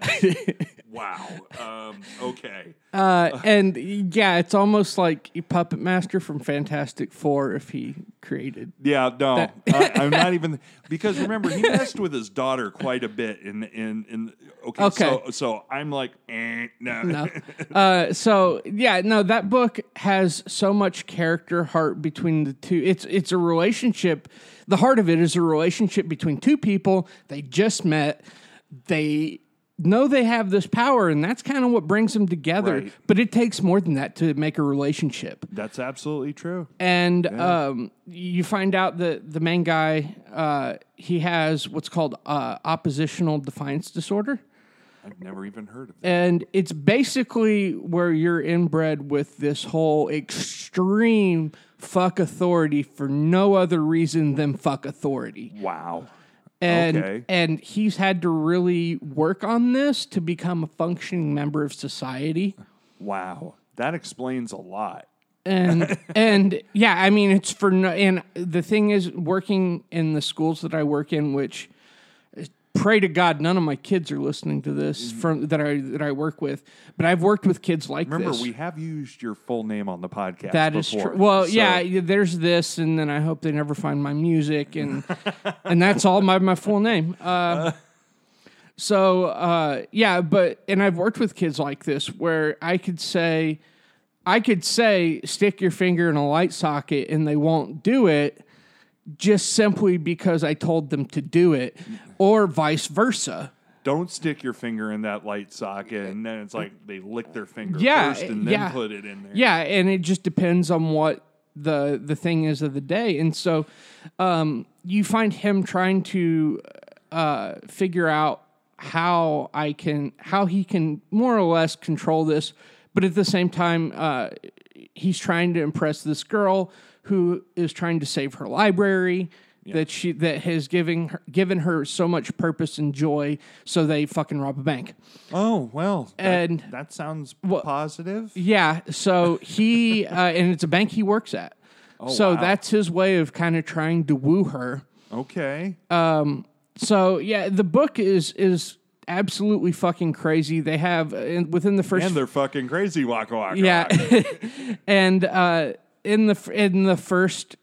(laughs) wow. Um, okay. Uh, and yeah, it's almost like a puppet master from Fantastic Four if he created. Yeah, no, I, I'm not even because remember he messed with his daughter quite a bit in in in. Okay, Okay. so so I'm like, eh, no, No. (laughs) Uh, so yeah, no, that book has so much character heart between the two. It's it's a relationship. The heart of it is a relationship between two people. They just met. They know they have this power, and that's kind of what brings them together. Right. But it takes more than that to make a relationship. that's absolutely true. and um, you find out that the main guy uh, he has what's called uh, oppositional defiance disorder I've never even heard of that. and it's basically where you're inbred with this whole extreme fuck authority for no other reason than fuck authority Wow. and Okay. and he's had to really work on this to become a functioning member of society Wow. That explains a lot. and (laughs) and yeah, I mean it's for no, and the thing is working in the schools that I work in, which pray to God none of my kids are listening to this from that I that I work with, but I've worked with kids like Remember, this. we have used your full name on the podcast. that is before, true. Well, so- yeah, there's this, and then I hope they never find my music, and (laughs) and that's all my my full name. Uh, (laughs) so uh, yeah, but and I've worked with kids like this where I could say, I could say, stick your finger in a light socket, and they won't do it, just simply because I told them to do it, or vice versa. Don't stick your finger in that light socket, and then it's like they lick their finger Yeah, first and then yeah. put it in there. Yeah, and it just depends on what the the thing is of the day, and so um, you find him trying to uh, figure out how I can how he can more or less control this, but at the same time, uh, he's trying to impress this girl who is trying to save her library. That she that has given her, given her so much purpose and joy, so they fucking rob a bank. Oh well, that, And- that sounds Well- positive. Yeah. So he, (laughs) uh, and it's a bank he works at. so Oh, wow. that's his way of kind of trying to woo her. Okay. Um. So yeah, the book is is absolutely fucking crazy. They have uh, within the first and they're fucking crazy, waka waka. yeah, (laughs) and uh, in the in the first,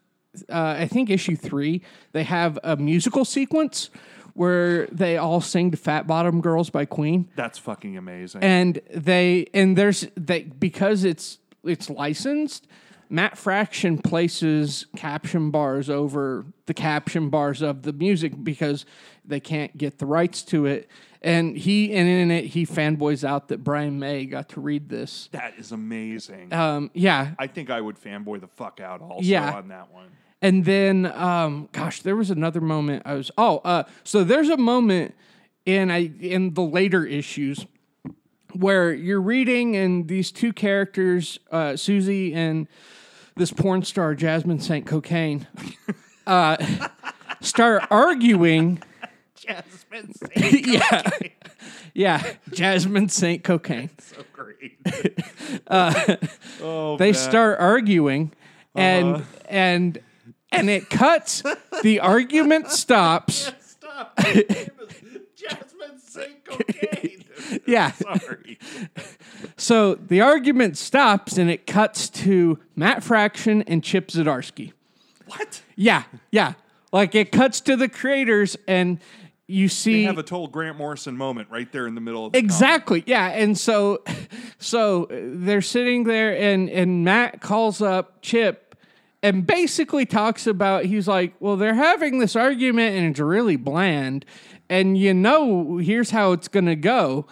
uh, I think issue three, they have a musical sequence where they all sing to "Fat Bottom Girls" by Queen. that's fucking amazing. and they and there's they because it's it's licensed matt fraction places caption bars over the caption bars of the music because they can't get the rights to it and he and in it he fanboys out that brian may got to read this that is amazing. um yeah I think I would fanboy the fuck out also Yeah. on that one. And then, um, gosh, there was another moment. I was oh, uh, so there's a moment in I in the later issues where you're reading, and these two characters, uh, Susie and this porn star Jasmine Saint Cocaine, uh, start arguing. Jasmine, (laughs) St. yeah, (laughs) yeah, Jasmine Saint Cocaine. so great. (laughs) Uh, oh, they man. start arguing and Uh-huh. and and it cuts the argument stops Stop. Jasmine Saint cocaine. (laughs) (laughs) yeah Sorry. (laughs) so the argument stops and it cuts to matt fraction and chip zdarsky What? yeah yeah like it cuts to the creators and you see They have a total Grant Morrison moment right there in the middle of the Exactly. Yeah. And so so they're sitting there and and Matt calls up Chip and basically talks about he's like, "Well, they're having this argument and it's really bland and you know here's how it's going to go."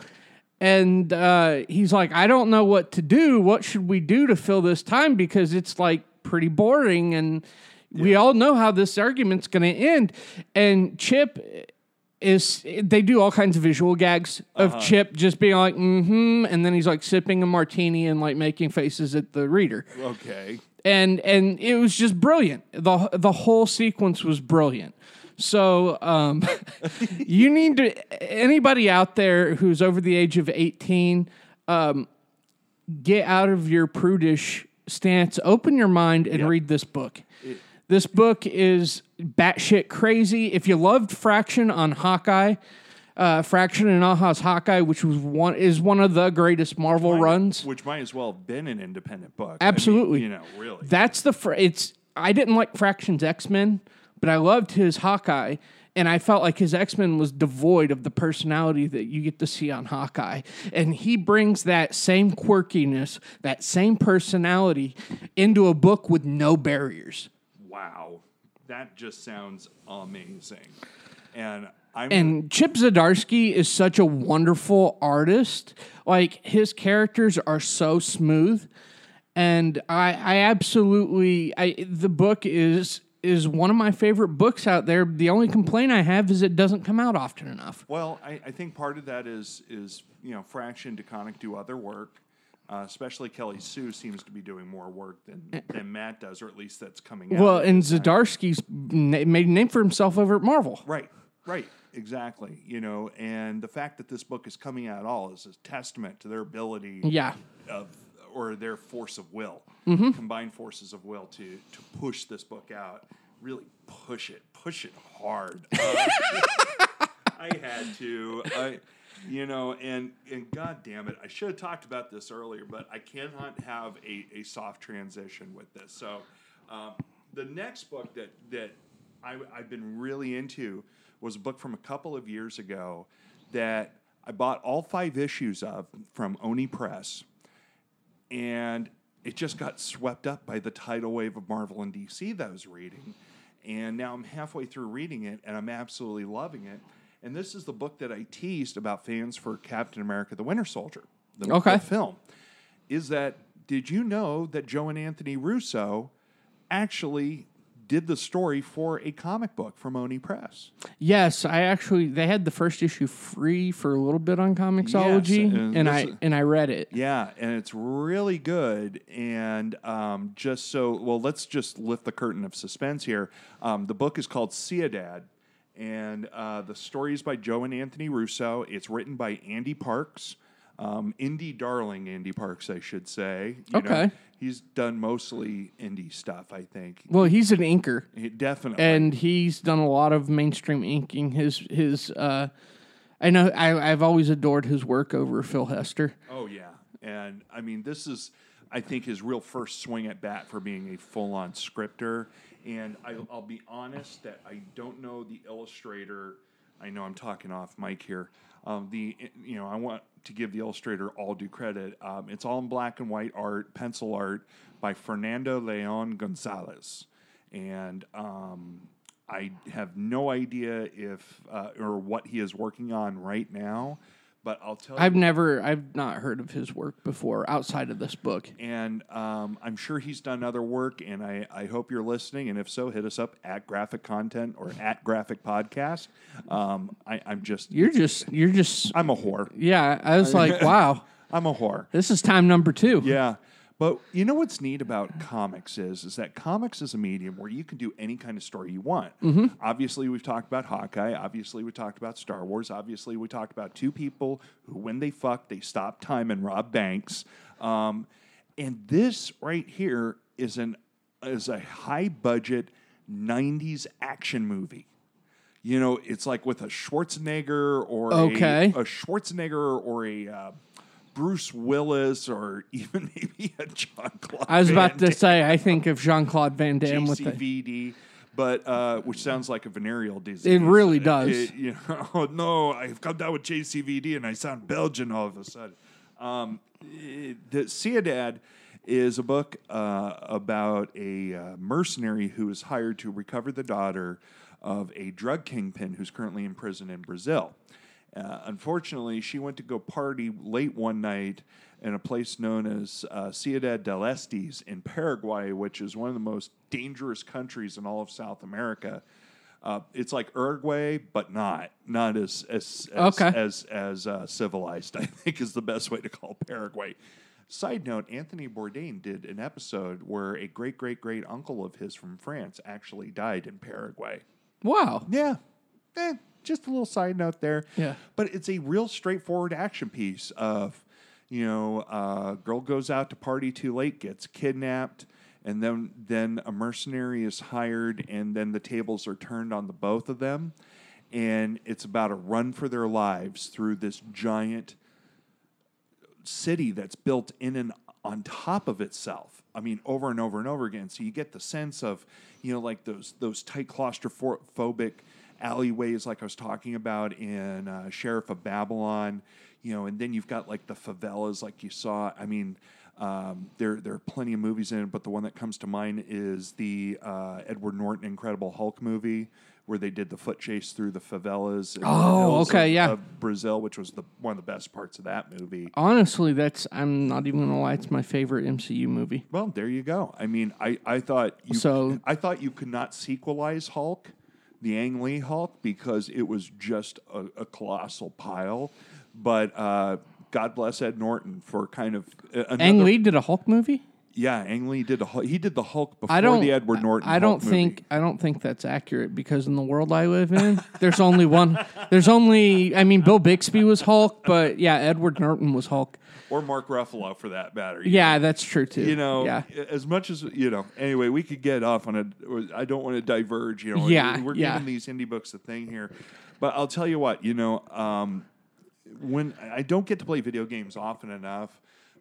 And uh, he's like, "I don't know what to do. What should we do to fill this time because it's like pretty boring and we all know how this argument's going to end." And Chip is they do all kinds of visual gags of Chip just being like, mm-hmm, and then he's like sipping a martini and like making faces at the reader. Okay. And and it was just brilliant. The the whole sequence was brilliant. So um, (laughs) you need to anybody out there who's over the age of 18, um, get out of your prudish stance, open your mind and read this book. This book is batshit crazy. If you loved Fraction on Hawkeye, uh, Fraction and Aja's Hawkeye, which was one is one of the greatest Marvel Might- runs. which might as well have been an independent book. I mean, Absolutely. you know, really. That's the fr- it's. I didn't like Fraction's X Men, but I loved his Hawkeye, and I felt like his X Men was devoid of the personality that you get to see on Hawkeye, and he brings that same quirkiness, that same personality into a book with no barriers. wow, that just sounds amazing. And I'm And Chip Zdarsky is such a wonderful artist. Like his characters are so smooth, and I, I absolutely, I the book is is one of my favorite books out there. The only complaint I have is it doesn't come out often enough. Well, I, I think part of that is is you know Fraction DeConnick do other work. Uh, especially Kelly Sue seems to be doing more work than, than Matt does, or at least that's coming out. Well, and. Zdarsky's na- made a name for himself over at Marvel. Right, right, exactly. You know, and the fact that this book is coming out at all is a testament to their ability Yeah. of or their force of will, Mm-hmm. combined forces of will to to push this book out. Really push it, push it hard. Uh, (laughs) I had to, I, you know, and and God damn it, I should have talked about this earlier, but I cannot have a, a soft transition with this. So, um, the next book that that I, I've been really into was a book from a couple of years ago that I bought all five issues of from Oni Press and it just got swept up by the tidal wave of Marvel and DC that I was reading. And now I'm halfway through reading it and I'm absolutely loving it. And this is the book that I teased about fans for Captain America the Winter Soldier, the, Okay. the film. Is that did you know that Joe and Anthony Russo actually did the story for a comic book from Oni Press? Yes, I actually they had the first issue free for a little bit on Comixology, and and I is- and I read it. Yeah, and it's really good. And um, just so, well, let's just lift the curtain of suspense here. Um, the book is called Ciudad, and uh, the story is by Joe and Anthony Russo. It's written by Ande Parks, um, indie darling Ande Parks, I should say. You know, Okay. he's done mostly indie stuff, I think. Well, he's an inker. He- definitely. and he's done a lot of mainstream inking. His his uh, I know I, I've always adored his work over Phil Hester. Oh yeah, and I mean this is, I think, his real first swing at bat for being a full-on scripter. And I, I'll be honest that I don't know the illustrator. I know I'm talking off mic here. Um, the you know I want to give the illustrator all due credit. Um, it's all in black and white art, pencil art by Fernando Leon Gonzalez, and um, I have no idea if uh, or what he is working on right now. But I'll tell you. I've never I've not heard of his work before outside of this book. and um, I'm sure he's done other work, and I, I hope you're listening. And if so, hit us up at Graphic Content or at Graphic Podcast. Um, I, I'm just You're just you're just I'm a whore. yeah. I was like, (laughs) wow, I'm a whore. this is time number two. Yeah. But you know what's neat about comics is is that comics is a medium where you can do any kind of story you want. Obviously, we've talked about Hawkeye. Obviously, we talked about Star Wars. Obviously, we talked about two people who, when they fuck, they stop time and rob banks. Um, and this right here is an is a high budget '90s action movie. You know, it's like with a Schwarzenegger or Okay. a, a Schwarzenegger or a uh, Bruce Willis or (laughs) even maybe a John Claude. I was about Van to say I think of Jean Claude Van Damme with the JCVD, but uh, which sounds like a venereal disease. It really does. It- you know, oh (laughs) no, I've come down with JCVD and I sound Belgian all of a sudden. Um, it- the Ciudad is a book uh, about a uh, mercenary who is hired to recover the daughter of a drug kingpin who's currently in prison in Brazil. Uh, unfortunately, she went to go party late one night in a place known as uh, Ciudad del Estes in Paraguay, which is one of the most dangerous countries in all of South America. Uh, it's like Uruguay, but not not as as as Okay. as, as uh, civilized. (laughs) I think is the best way to call Paraguay. Side note: Anthony Bourdain did an episode where a great great great uncle of his from France actually died in Paraguay. wow. Yeah. Eh, just a little side note there. Yeah. But it's a real straightforward action piece of, you know, uh, girl goes out to party too late, gets kidnapped, and then then a mercenary is hired, and then the tables are turned on the both of them. and it's about a run for their lives through this giant city that's built in and on top of itself. I mean, over and over and over again. So you get the sense of, you know, like those those tight claustrophobic alleyways, like I was talking about in uh, Sheriff of Babylon. You know, and then you've got like the favelas, like you saw. I mean. Um, there, there are plenty of movies in it, but the one that comes to mind is the uh, Edward Norton Incredible Hulk movie, where they did the foot chase through the favelas. and Oh, hills okay, of- yeah. of Brazil, which was the one of the best parts of that movie. Honestly, that's I'm not even gonna lie. It's my favorite MCU movie. Well, there you go. I mean, I, I thought you So- I thought you could not sequelize Hulk, the Ang Lee Hulk, because it was just a, a colossal pile. But uh, God bless Ed Norton for kind of uh, another, Ang Lee did a Hulk movie. Yeah, Ang Lee did a Hul- he did the Hulk before I don't. the Edward Norton. I don't Hulk think. movie. I don't think that's accurate because in the world I live in, there's only one. There's only. I mean, Bill Bixby was Hulk, but yeah, Edward Norton was Hulk. Or Mark Ruffalo for that matter. Yeah, that's true too. you know, Yeah. as much as you know. Anyway, we could get off on a. I don't want to diverge. You know, Yeah, we're yeah. giving these indie books a thing here, but I'll tell you what. You know, um, when I don't get to play video games often enough,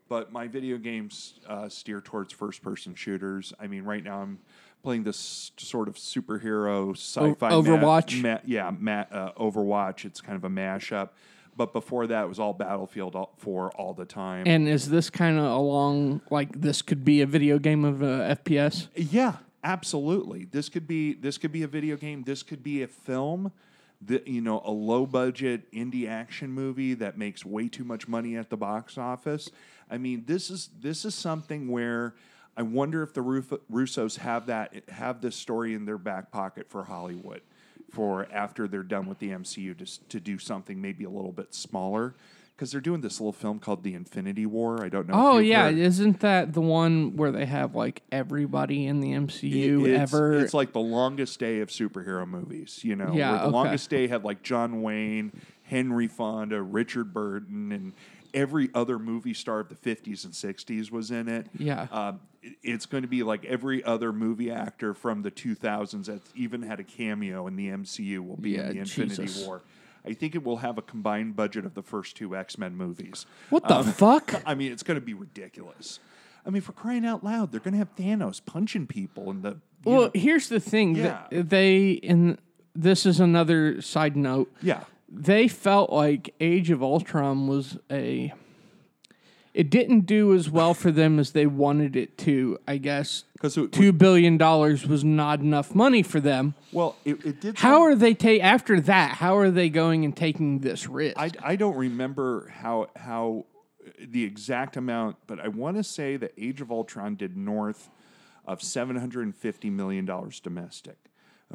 but my video games uh, steer towards first-person shooters. I mean, right now I'm playing this sort of superhero sci-fi ma- Overwatch? ma- yeah, ma- uh, Overwatch. It's kind of a mashup. But before that, it was all Battlefield all- 4 all the time. And is this kind of along like this could be a video game of uh, FPS? Yeah, absolutely. This could be this could be a video game. This could be a film. The, you know, a low budget indie action movie that makes way too much money at the box office. I mean, this is this is something where I wonder if the Ruf- Russos have that have this story in their back pocket for Hollywood, for after they're done with the MCU to to do something maybe a little bit smaller. Because they're doing this little film called The Infinity War. I don't know. if Oh yeah, heard. isn't that the one where they have like everybody in the MCU it's, ever? It's like the longest day of superhero movies. You know, Yeah, where the okay. longest day had like John Wayne, Henry Fonda, Richard Burton, and every other movie star of the fifties and sixties was in it. Yeah. um, it's going to be like every other movie actor from the two thousands that even had a cameo in the MCU will be Yeah, in the Infinity Jesus. War. I think it will have a combined budget of the first two X Men movies. what the Um, fuck? (laughs) I mean, it's going to be ridiculous. I mean, for crying out loud, they're going to have Thanos punching people in the. Well, know- here's the thing. Yeah. They and this is another side note. yeah, They felt like Age of Ultron was a. It didn't do as well for them as they wanted it to. I guess because two billion dollars was not enough money for them. well, it, it did. How are they ta- after that? How are they going and taking this risk? I, I don't remember how how uh, the exact amount, but I want to say that Age of Ultron did north of seven hundred and fifty million dollars domestic.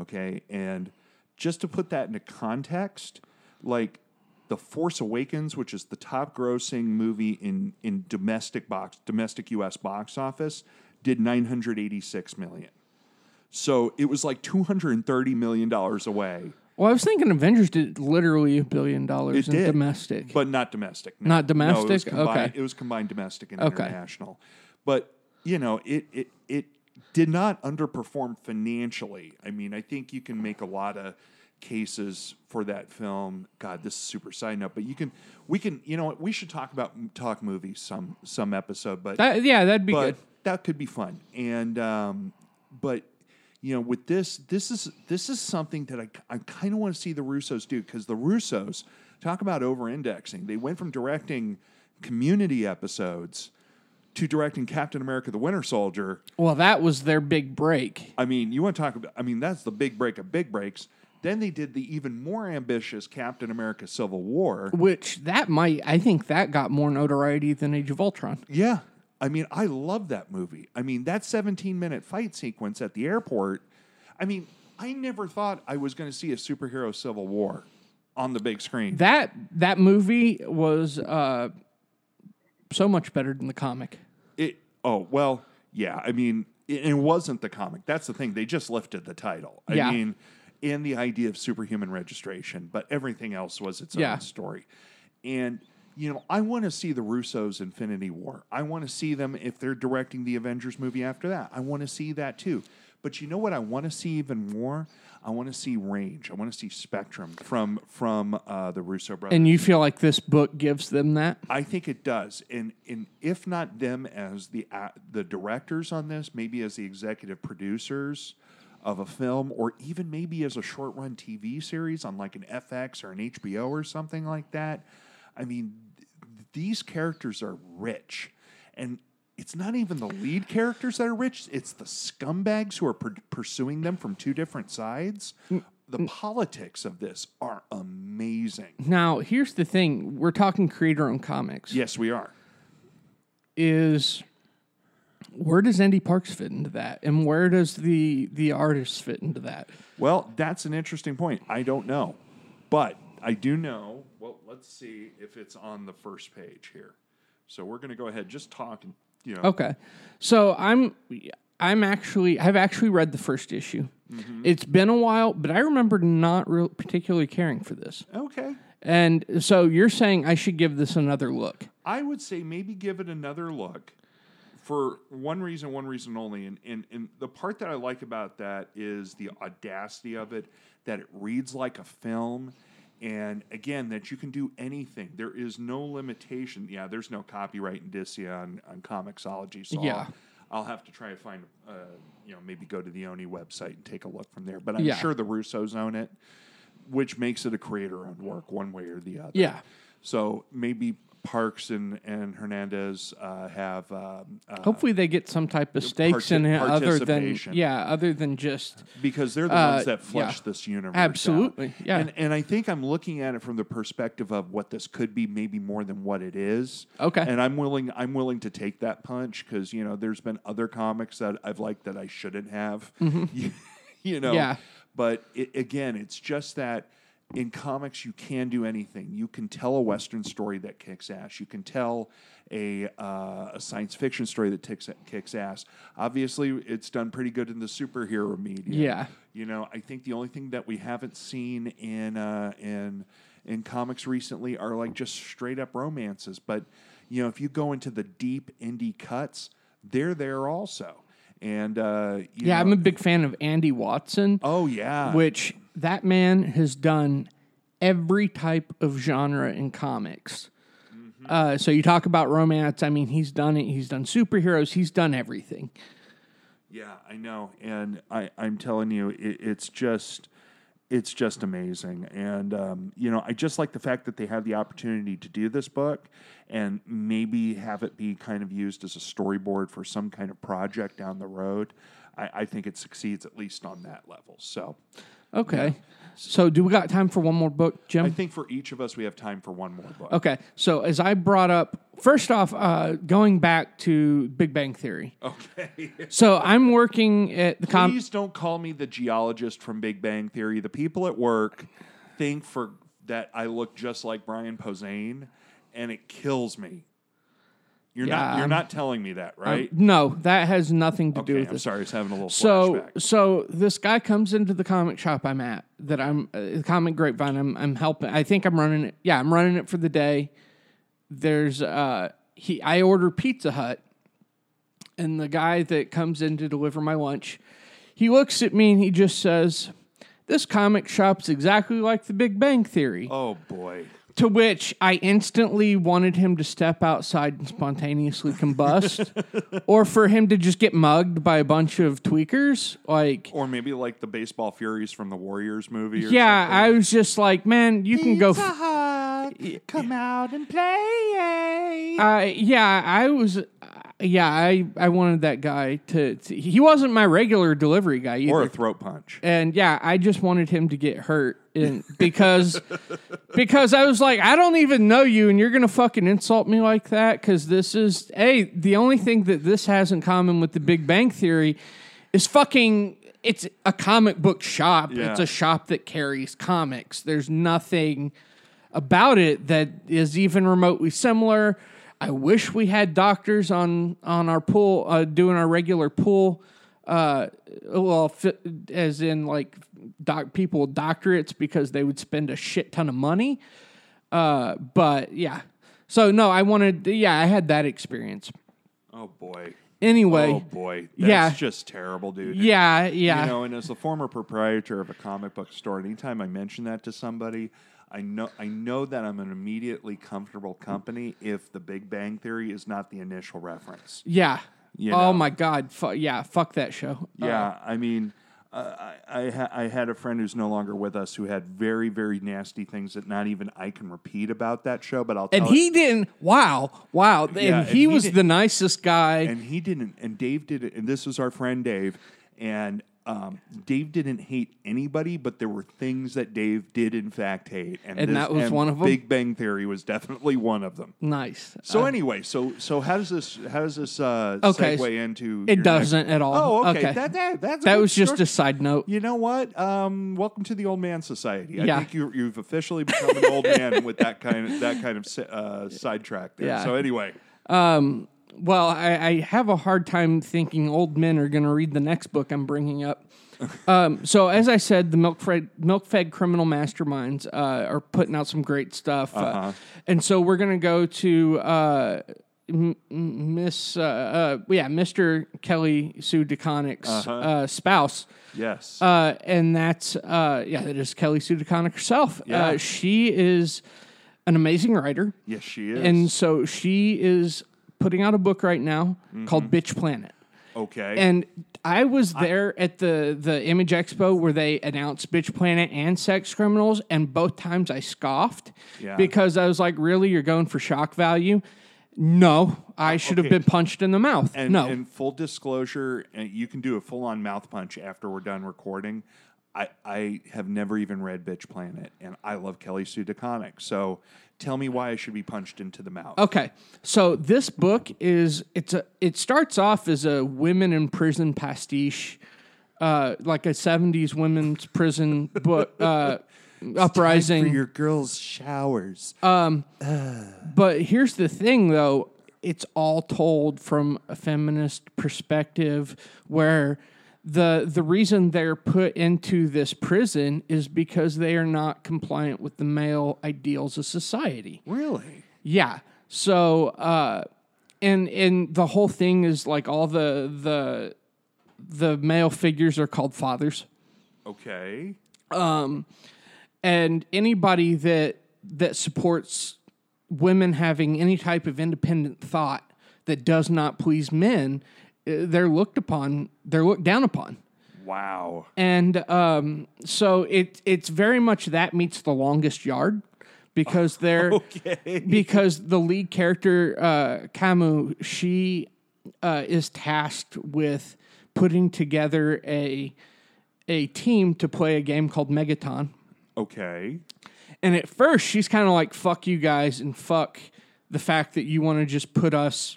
Okay, and just to put that into context, like the Force Awakens, which is the top grossing movie in in domestic box domestic U.S. box office, did nine hundred eighty six million. So it was like two hundred and thirty million dollars away. well, I was thinking Avengers did literally a billion dollars It in did, domestic. but not domestic. no. Not No, it was domestic? combined, Okay. It was combined domestic and Okay. international. But you know, it it it did not underperform financially. I mean, I think you can make a lot of cases for that film. God, this is super side note, but you can we can you know what we should talk about talk movies some some episode, but that, yeah, that'd be good. that could be fun. And um, but you know, with this, this is this is something that I I kind of want to see the Russos do because the Russos talk about over indexing. They went from directing community episodes to directing Captain America: The Winter Soldier. Well, that was their big break. I mean, you want to talk about? I mean, that's the big break of big breaks. Then they did the even more ambitious Captain America: Civil War. Which that might, I think that got more notoriety than Age of Ultron. Yeah. I mean, I love that movie. I mean, that 17 minute fight sequence at the airport. I mean, I never thought I was going to see a superhero civil war on the big screen. That that movie was uh, so much better than the comic. It, oh, well, yeah. I mean, it, it wasn't the comic. That's the thing. They just lifted the title. I Yeah. mean, and the idea of superhuman registration, but everything else was its Yeah. own story. And, you know, I want to see the Russos' Infinity War. I want to see them if they're directing the Avengers movie after that. I want to see that too. But you know what I want to see even more? I want to see range. I want to see spectrum from from uh, the Russo brothers. And you feel like this book gives them that? I think it does, and and if not them as the uh, the directors on this, maybe as the executive producers of a film, or even maybe as a short run TV series on like an FX or an HBO or something like that. I mean, th- these characters are rich, and it's not even the lead characters that are rich; it's the scumbags who are pur- pursuing them from two different sides. Mm, the mm. politics of this are amazing. Now, here's the thing: we're talking creator-owned comics. Yes, we are. Is where does Ande Parks fit into that, and where does the the artist fit into that? Well, that's an interesting point. I don't know. But I do know. Well, let's see if it's on the first page here. So we're going to go ahead just talk and you know. Okay, so I'm I'm actually I've actually read the first issue. Mm-hmm. It's been a while, but I remember not real particularly caring for this. Okay. And so you're saying I should give this another look? I would say maybe give it another look for one reason, one reason only. And, and, and the part that I like about that is the audacity of it, that it reads like a film. And again, that you can do anything. There is no limitation. Yeah, there's no copyright indicia on, on Comixology. So Yeah. I'll, I'll have to try to find, uh, you know, maybe go to the Oni website and take a look from there. But I'm Yeah. sure the Russos own it, which makes it a creator owned work one way or the other. Yeah. So maybe Parks and, and Hernandez uh, have. Um, uh, Hopefully they get some type of stakes in it other than yeah, other than just because they're the uh, ones that flesh yeah. this universe. Absolutely, out. yeah. And, and I think I'm looking at it from the perspective of what this could be, maybe more than what it is. Okay. And I'm willing. I'm willing to take that punch because you know there's been other comics that I've liked that I shouldn't have. (laughs) you know. Mm-hmm. Yeah. But it, again, it's just that in comics you can do anything. You can tell a western story that kicks ass. You can tell a uh, a science fiction story that ticks, kicks ass. Obviously, it's done pretty good in the superhero media. Yeah. You know, I think the only thing that we haven't seen in uh, in in comics recently are like just straight up romances. But you know, if you go into the deep indie cuts, they're there also. And uh, you yeah. know- I'm a big fan of Andy Watson, oh yeah, which that man has done every type of genre in comics. Mm-hmm. Uh, so you talk about romance. I mean, he's done it. He's done superheroes. He's done everything. Yeah, I know, and I, I'm telling you, it, it's just, it's just amazing, and um, you know, I just like the fact that they have the opportunity to do this book, and maybe have it be kind of used as a storyboard for some kind of project down the road. I, I think it succeeds at least on that level. So, Okay. So do we got time for one more book, Jim? I think for each of us, we have time for one more book. Okay, so as I brought up, first off, uh, going back to Big Bang Theory. Okay. (laughs) So I'm working at the com. Please don't call me the geologist from Big Bang Theory. The people at work think for that I look just like Brian Posehn, and it kills me. You're Yeah, not. You're not telling me that, right? No, that has nothing to do okay, with I'm this. sorry. I was having a little So, flashback. so this guy comes into the comic shop I'm at. That I'm uh, the comic grapevine. I'm I'm helping. I think I'm running it. Yeah, I'm running it for the day. There's uh he. I order Pizza Hut, and the guy that comes in to deliver my lunch, he looks at me and he just says, "This comic shop's exactly like the Big Bang Theory." Oh boy. To which I instantly wanted him to step outside and spontaneously combust, (laughs) or for him to just get mugged by a bunch of tweakers. Like, Or maybe like the baseball furies from the Warriors movie. Or yeah, something. I was just like, man, you can go. F- Hut, come out and play. uh, yeah, I was. Yeah, I, I wanted that guy to, to. He wasn't my regular delivery guy either. or a throat punch. and yeah, I just wanted him to get hurt, and because (laughs) because I was like, I don't even know you, and you're gonna fucking insult me like that because this is hey, the only thing that this has in common with the Big Bang Theory is fucking. It's a comic book shop. Yeah. It's a shop that carries comics. There's nothing about it that is even remotely similar. I wish we had doctors on on our pool uh, doing our regular pool. Uh, well, as in like doc people with doctorates because they would spend a shit ton of money. Uh, but yeah, so no, I wanted. Yeah, I had that experience. Oh boy. Anyway, Oh boy, that's Yeah. just terrible, dude. yeah, yeah. You know, and as a former proprietor of a comic book store, anytime I mention that to somebody, I know I know that I'm an immediately comfortable company if the Big Bang Theory is not the initial reference. yeah. You oh know. my god. Fu- yeah, fuck that show. Uh, Yeah, I mean, uh, I I, ha- I had a friend who's no longer with us who had very very nasty things that not even I can repeat about that show. But I'll tell and it- he didn't. Wow, wow. Yeah, and and he he was the nicest guy. and he didn't and dave did it and this was our friend dave and um, dave didn't hate anybody but there were things that dave did in fact hate And this- that was one of 'em? big bang theory was definitely one of them nice. so Uh, anyway so so how does this how does this uh Okay, segue into it doesn't at all. oh okay, Okay. that, that, that's a that good was just story. a side note. you know what? Um, welcome to the old man society. I Yeah. think you, you've officially become an old man with that kind of that kind of si- uh, sidetrack there. Yeah. So anyway, Um, well, I, I have a hard time thinking old men are going to read the next book I'm bringing up. (laughs) um, so, as I said, the milk fed, milk fed criminal masterminds uh, are putting out some great stuff, uh, Uh-huh. and so we're going to go to uh, M- Miss, uh, uh, yeah, Mister Kelly Sue DeConnick's Uh-huh. uh, spouse. yes. Uh, and that's uh, yeah, that is Kelly Sue DeConnick herself. Yeah. Uh, she is an amazing writer. yes, she is. And so she is putting out a book right now called Bitch Planet. okay. And I was there at the the Image Expo where they announced Bitch Planet and Sex Criminals, and both times I scoffed Yeah. because I was like, "Really, you're going for shock value?" No, I should have been punched in the mouth. And, no, and full disclosure, uh, you can do a full on mouth punch after we're done recording. I, I have never even read Bitch Planet, and I love Kelly Sue DeConnick. So tell me why I should be punched into the mouth. Okay, so this book is it's a it starts off as a women in prison pastiche, uh, like a '70s women's prison book (laughs) uh, uprising. For your girls' showers. Um, but here's the thing, though: it's all told from a feminist perspective, where the the reason they're put into this prison is because they are not compliant with the male ideals of society. really? Yeah. So, uh, and and the whole thing is like all the the the male figures are called fathers, Okay. Um, and anybody that that supports women having any type of independent thought that does not please men, they're looked upon. They're looked down upon. Wow. And um, so it it's very much that meets the longest yard because (laughs) they're Okay. because the lead character uh, Kamau she uh, is tasked with putting together a a team to play a game called Megaton. Okay. And at first, she's kind of like, fuck you guys and fuck the fact that you want to just put us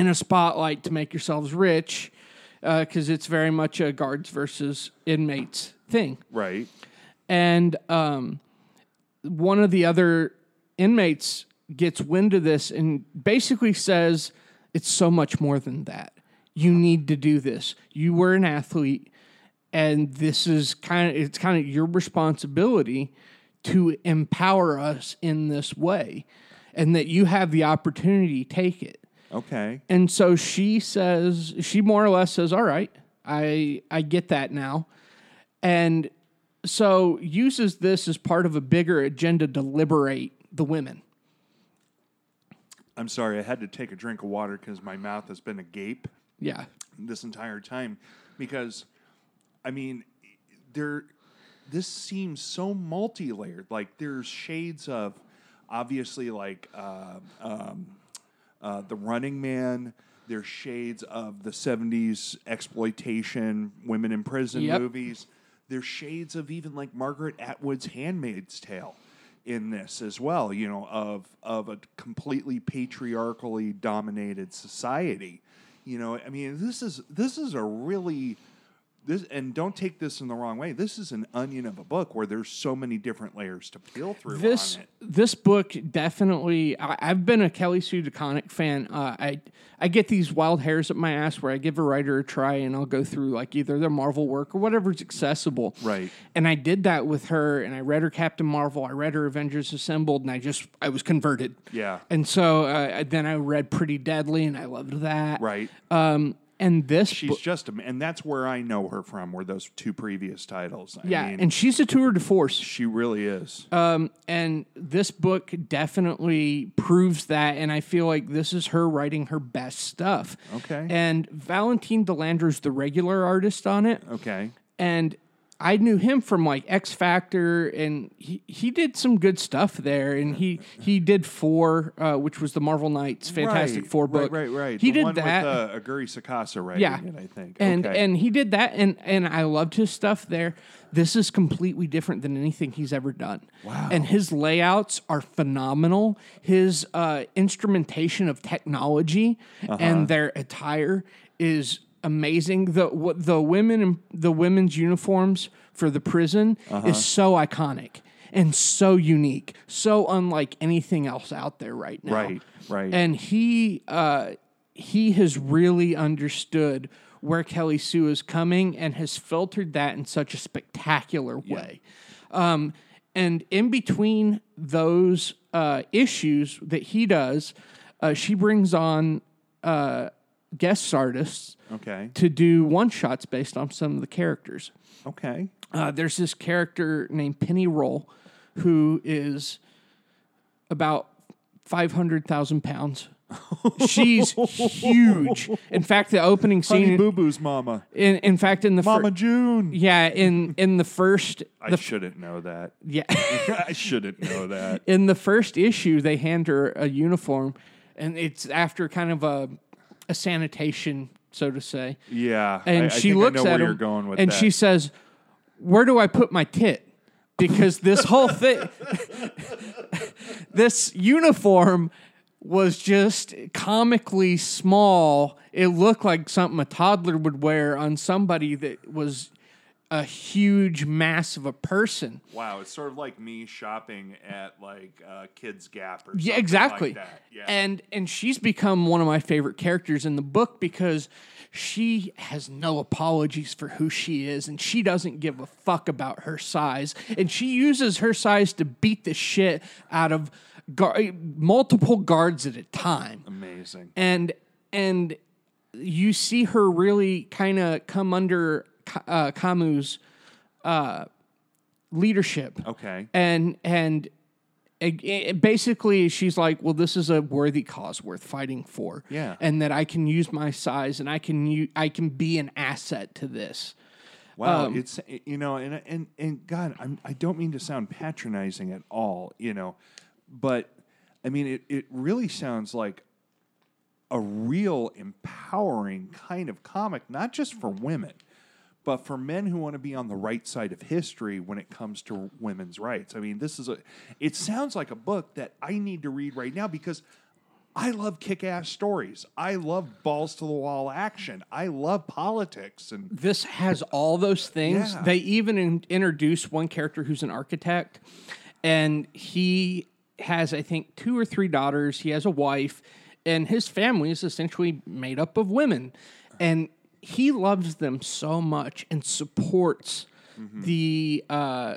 in a spotlight to make yourselves rich because it's very much a guards versus inmates thing. Right. And um, one of the other inmates gets wind of this and basically says, It's so much more than that. You need to do this. You were an athlete, and this is kind of it's kind of your responsibility to empower us in this way and that you have the opportunity to take it. Okay. And so she says, she more or less says, "All right, I I get that now," and so uses this as part of a bigger agenda to liberate the women. I'm sorry. I had to take a drink of water because my mouth has been agape Yeah, this entire time. Because, I mean, there. This seems so multi-layered. Like there's shades of, obviously, like uh, um, uh, the Running Man. There's shades of the '70s exploitation, women in prison Yep. movies. There's shades of even like Margaret Atwood's *Handmaid's Tale* in this as well. You know, of of a completely patriarchally dominated society. You know, I mean, this is this is a really this and don't take this in the wrong way. This is an onion of a book where there's so many different layers to peel through this on it. this book definitely I, I've been a Kelly Sue DeConnick fan. Uh, I I get these wild hairs up my ass where I give a writer a try and I'll go through like either their Marvel work or whatever's accessible. Right. And I did that with her and I read her Captain Marvel, I read her Avengers Assembled, and I just I was converted. Yeah. And so uh, then I read Pretty Deadly and I loved that. Right. Um, and this She's book, just a, and that's where I know her from. Were those two previous titles? I yeah, mean, and she's a tour de force. she really is. Um, and this book definitely proves that. And I feel like this is her writing her best stuff. Okay. And Valentine De Landro's the regular artist on it. okay. And I knew him from like X Factor, and he, he did some good stuff there. And he he did Four, uh, which was the Marvel Knights Fantastic right, Four right, book. Right, right, He The did that. with uh, Aguirre-Sacasa writing Yeah. it, I think. and okay. and he did that and and I loved his stuff there. This is completely different than anything he's ever done. Wow. And his layouts are phenomenal. His uh, instrumentation of technology Uh-huh. and their attire is amazing. The what the women the women's uniforms for the prison Uh-huh. is so iconic and so unique, so unlike anything else out there right now. Right, right. And he uh, he has really understood where Kelly Sue is coming and has filtered that in such a spectacular way. Um, and in between those uh, issues that he does, uh, she brings on uh, guest artists okay. to do one shots based on some of the characters. Okay. Uh, there's this character named Penny Rolle who is about 500,000 pounds. She's (laughs) huge. In fact, the opening Honey scene. Boo Boo's mama. In, in fact, in the fir- Mama June. yeah, in in the first, I the, shouldn't know that. yeah, (laughs) I shouldn't know that. in the first issue, they hand her a uniform, and it's after kind of a a sanitation, so to say. Yeah. and I, she looks I know at where him you're going with and that. she says, "Where do I put my tit?" Because this whole thing, this uniform was just comically small. It looked like something a toddler would wear on somebody that was a huge mass of a person. Wow, it's sort of like me shopping at like uh, Kids Gap or something Yeah, exactly. like that. Yeah. And and she's become one of my favorite characters in the book because she has no apologies for who she is and she doesn't give a fuck about her size and she uses her size to beat the shit out of gar- multiple guards at a time. Amazing. And and you see her really kind of come under uh, Kamau's uh, leadership Okay. and and it, it- basically she's like well this is a worthy cause worth fighting for Yeah. and that i can use my size and i can u- i can be an asset to this Wow, Um, it's you know, and and and God, I'm, I don't mean to sound patronizing at all, you know, but I mean it. It really sounds like a real empowering kind of comic, not just for women, but for men who want to be on the right side of history when it comes to women's rights. I mean, this is a. It sounds like a book that I need to read right now because. I love kick ass stories. I love balls to the wall action. I love politics and this has all those things Yeah. they even in, introduce one character who's an architect and he has i think two or three daughters he has a wife and his family is essentially made up of women and he loves them so much and supports the uh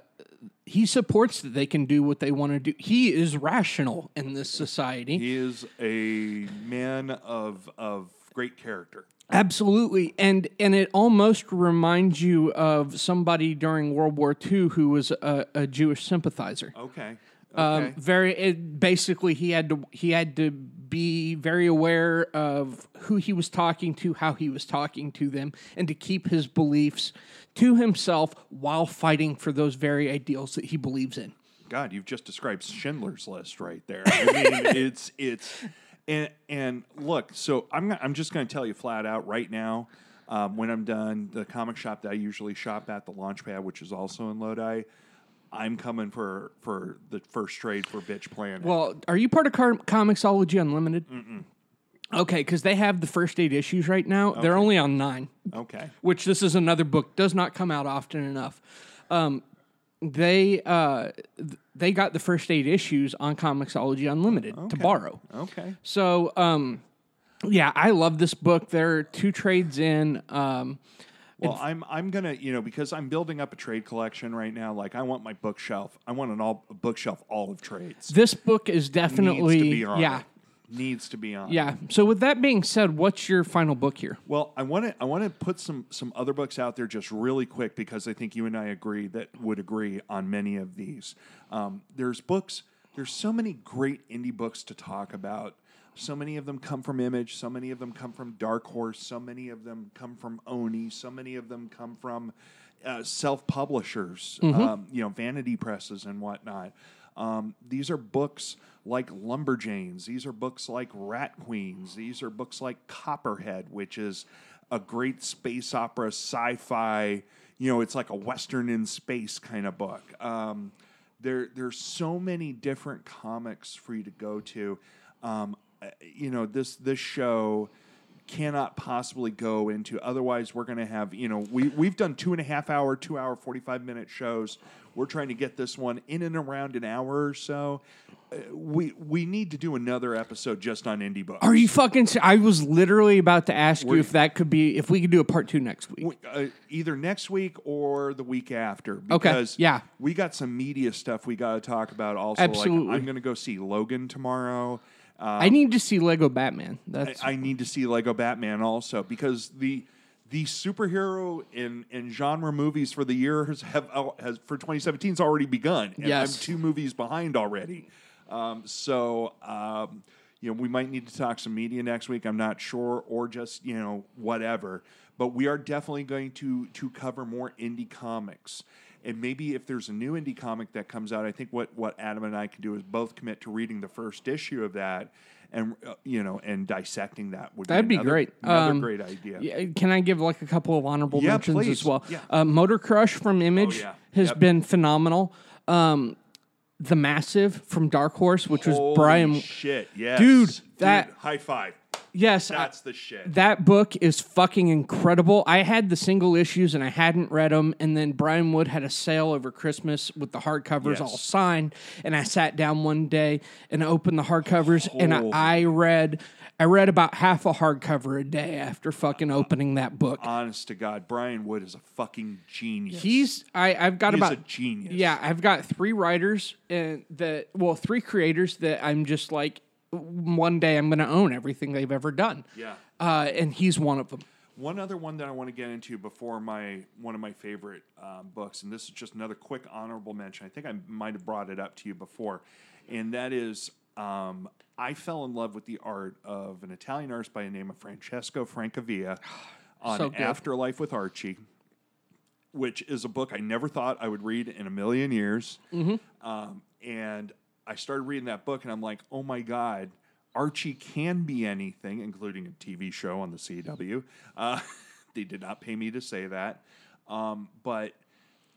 he supports that they can do what they want to do he is rational in this society He is a man of of great character. Absolutely, and and it almost reminds you of somebody during World War II who was a, a Jewish sympathizer. Okay. Um, very it, basically, he had to he had to be very aware of who he was talking to, how he was talking to them, and to keep his beliefs to himself while fighting for those very ideals that he believes in. God, you've just described Schindler's List right there. I mean, (laughs) it's it's and and look. So I'm gonna- I'm just going to tell you flat out right now. Um, when I'm done, the comic shop that I usually shop at, the Launchpad, which is also in Lodi, I'm coming for for the first trade for Bitch Planet. Well, are you part of Car- Comixology Unlimited? Okay, because they have the first eight issues right now. They're only on nine, Okay. which this is another book does not come out often enough. Um, they uh, they got the first eight issues on Comixology Unlimited to borrow. Okay. So, um, yeah, I love this book. There are two trades in. Um, Well, I'm I'm gonna you know because I'm building up a trade collection right now. Like I want my bookshelf. I want an all a bookshelf all of trades. this book is definitely needs to be on yeah it. Needs to be on. it. yeah. So, with that being said, what's your final book here? Well, I want to I want to put some some other books out there just really quick because I think you and I agree that would agree on many of these. Um, there's books. There's so many great indie books to talk about. So many of them come from Image. So many of them come from Dark Horse. So many of them come from Oni. So many of them come from uh, self publishers. Um, you know, vanity presses and whatnot. Um, these are books like Lumberjanes. These are books like Rat Queens. These are books like Copperhead, which is a great space opera sci fi, you know, it's like a Western in space kind of book. Um, there, there's so many different comics for you to go to. Um, you know, this this show cannot possibly go into otherwise we're going to have you know we, we've done two and a half hour two hour 45 minute shows we're trying to get this one in and around an hour or so uh, we we need to do another episode just on indie books Are you fucking? I was literally about to ask you We're- if that could be if we could do a part two next week. We- uh, either next week or the week after because yeah. we got some media stuff we got to talk about also Absolutely. like i'm going to go see logan tomorrow uh, I need to see Lego Batman. That's I need to see Lego Batman also because the the superhero and, and genre movies for the year has, have uh, has for 2017 has already begun. And Yes. I'm two movies behind already. Um, so um, you know we might need to talk some media next week. I'm not sure, or just you know whatever. But we are definitely going to to cover more indie comics. And maybe if there's a new indie comic that comes out, I think what, what Adam and I can do is both commit to reading the first issue of that, and uh, you know, and dissecting that would That'd be another, great. Another Um, great idea. Yeah, Can I give like a couple of honorable Yeah, mentions please. as well? Yeah. Uh, Motor Crush from Image yeah. has Yep. been phenomenal. Um, the Massive from Dark Horse, which was Brian. shit, yes, Dude, that- high five. Yes, I- That's the shit. that book is fucking incredible. I had the single issues and I hadn't read them, and then Brian Wood had a sale over Christmas with the hardcovers Yes. all signed, and I sat down one day and opened the hardcovers, and I, I read. I read about half a hardcover a day after fucking opening that book. Honest to God, Brian Wood is a fucking genius. He's I I've got He's about a genius. Yeah, I've got three writers and that well, three creators that I'm just like one day I'm going to own everything they've ever done. Yeah. Uh, and he's one of them. One other one that I want to get into before my one of my favorite um, books, and this is just another quick honorable mention. I think I might have brought it up to you before, and that is um, I fell in love with the art of an Italian artist by the name of Francesco Francavilla (sighs) on So. Afterlife with Archie, which is a book I never thought I would read in a million years. Mm-hmm. Um, and I started reading that book, and I'm like, oh my God, Archie can be anything, including a TV show on the CW. Uh, (laughs) they did not pay me to say that. Um, but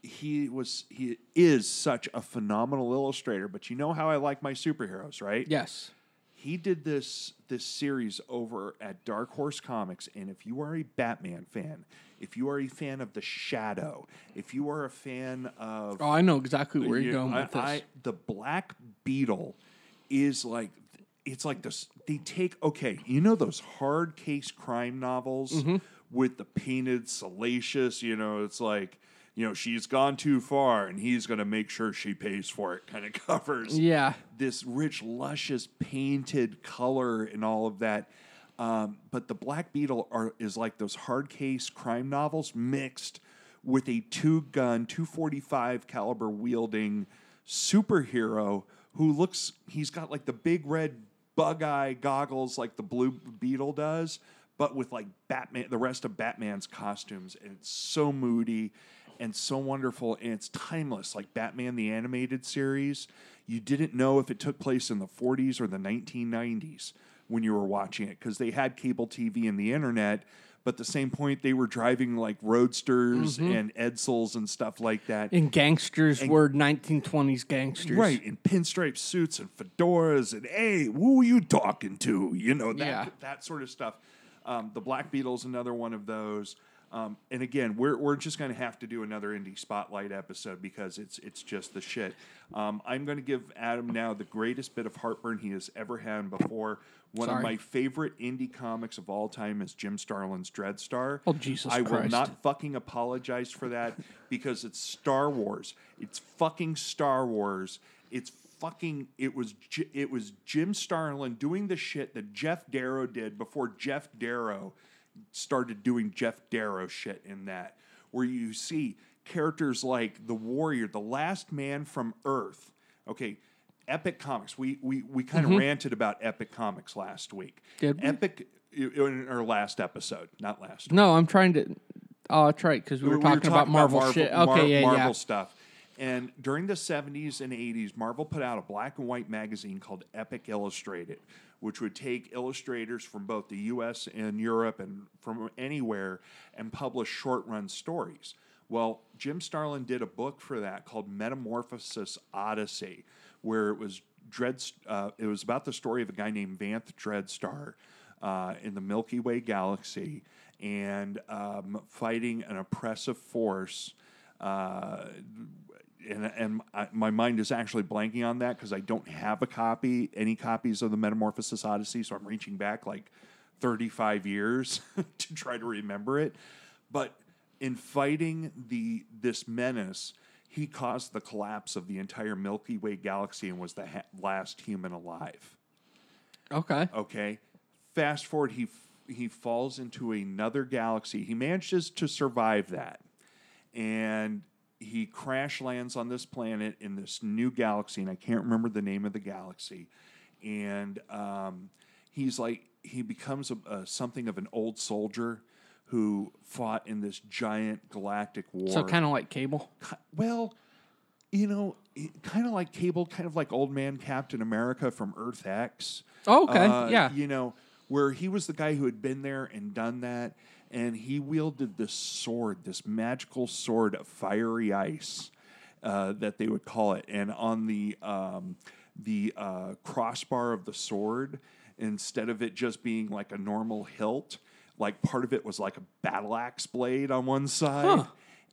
he was he is such a phenomenal illustrator but you know how i like my superheroes right Yes. he did this this series over at Dark Horse Comics, and if you are a Batman fan, if you are a fan of the Shadow, if you are a fan of Oh, I know exactly where you- you're going I- with this. I- the Black Beetle is like it's like this. They take okay, you know those hard case crime novels Mm-hmm. with the painted salacious. You know, it's like. You know, she's gone too far, and he's going to make sure she pays for it. Kind of (laughs) covers yeah. this rich, luscious, painted color and all of that. Um, but the Black Beetle are, is like those hard case crime novels mixed with a two gun, 245 caliber wielding superhero who looks, he's got like the big red bug eye goggles like the Blue Beetle does, but with like Batman, the rest of Batman's costumes. And it's so moody and so wonderful and it's timeless like batman the animated series you didn't know if it took place in the 40s or the 1990s when you were watching it because they had cable tv and the internet but at the same point they were driving like roadsters and Edsels and stuff like that. And gangsters were 1920s gangsters. Right, in pinstripe suits and fedoras, and hey, who are you talking to? You know that Yeah. that sort of stuff. Um, the Black Beetle's, another one of those. Um, and again, we're, we're just going to have to do another indie spotlight episode because it's it's just the shit. Um, I'm going to give Adam now the greatest bit of heartburn he has ever had before. One of my favorite indie comics of all time is Jim Starlin's Dreadstar. Oh, Jesus I will not fucking apologize for that (laughs) because it's Star Wars. It's fucking Star Wars. It's fucking it was it was Jim Starlin doing the shit that Geof Darrow did before Geof Darrow started doing Geof Darrow shit in that where you see characters like the warrior, the last man from Earth. Okay, Epic Comics. We we we kind of mm-hmm. ranted about Epic Comics last week. Did we? Epic in our last episode, not last No, I'm trying to. Oh, that's right, because we were, talking, about Marvel, shit. Okay, Mar- yeah, Marvel yeah. stuff. And during the 70s and 80s, Marvel put out a black and white magazine called Epic Illustrated, which would take illustrators from both the US and Europe and from anywhere and publish short run stories. Well, Jim Starlin did a book for that called Metamorphosis Odyssey, where it was Dread. Uh, it was about the story of a guy named Vanth Dreadstar uh, in the Milky Way galaxy and um, fighting an oppressive force. Uh, and and I, my mind is actually blanking on that because I don't have a copy, any copies of the Metamorphosis Odyssey, so I'm reaching back like 35 years (laughs) to try to remember it. But in fighting the this menace, he caused the collapse of the entire Milky Way galaxy and was the ha- last human alive. Okay. Okay. Fast forward, he f- he falls into another galaxy. He manages to survive that, and he crash lands on this planet in this new galaxy, and I can't remember the name of the galaxy. And um, he's like he becomes a, a, something of an old soldier who fought in this giant galactic war. So kind of like Cable. Well, you know, kind of like Cable, kind of like Old Man Captain America from Earth X. Oh, okay. Uh, Yeah. You know, where he was the guy who had been there and done that, and he wielded this sword, this magical sword of fiery ice, uh, that they would call it. And on the um, the uh, crossbar of the sword, instead of it just being like a normal hilt, like part of it was like a battle axe blade on one side Huh.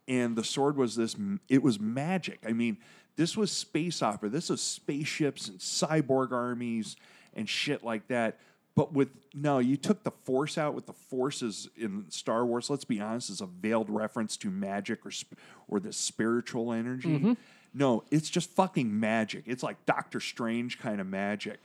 and the sword was this it was magic. I mean this was space opera. This was spaceships and cyborg armies and shit like that. But with no you took the force out with the forces in star wars. Let's be honest is a veiled reference to magic or sp- or the spiritual energy. Mm-hmm. No it's just fucking magic. It's like doctor strange kind of magic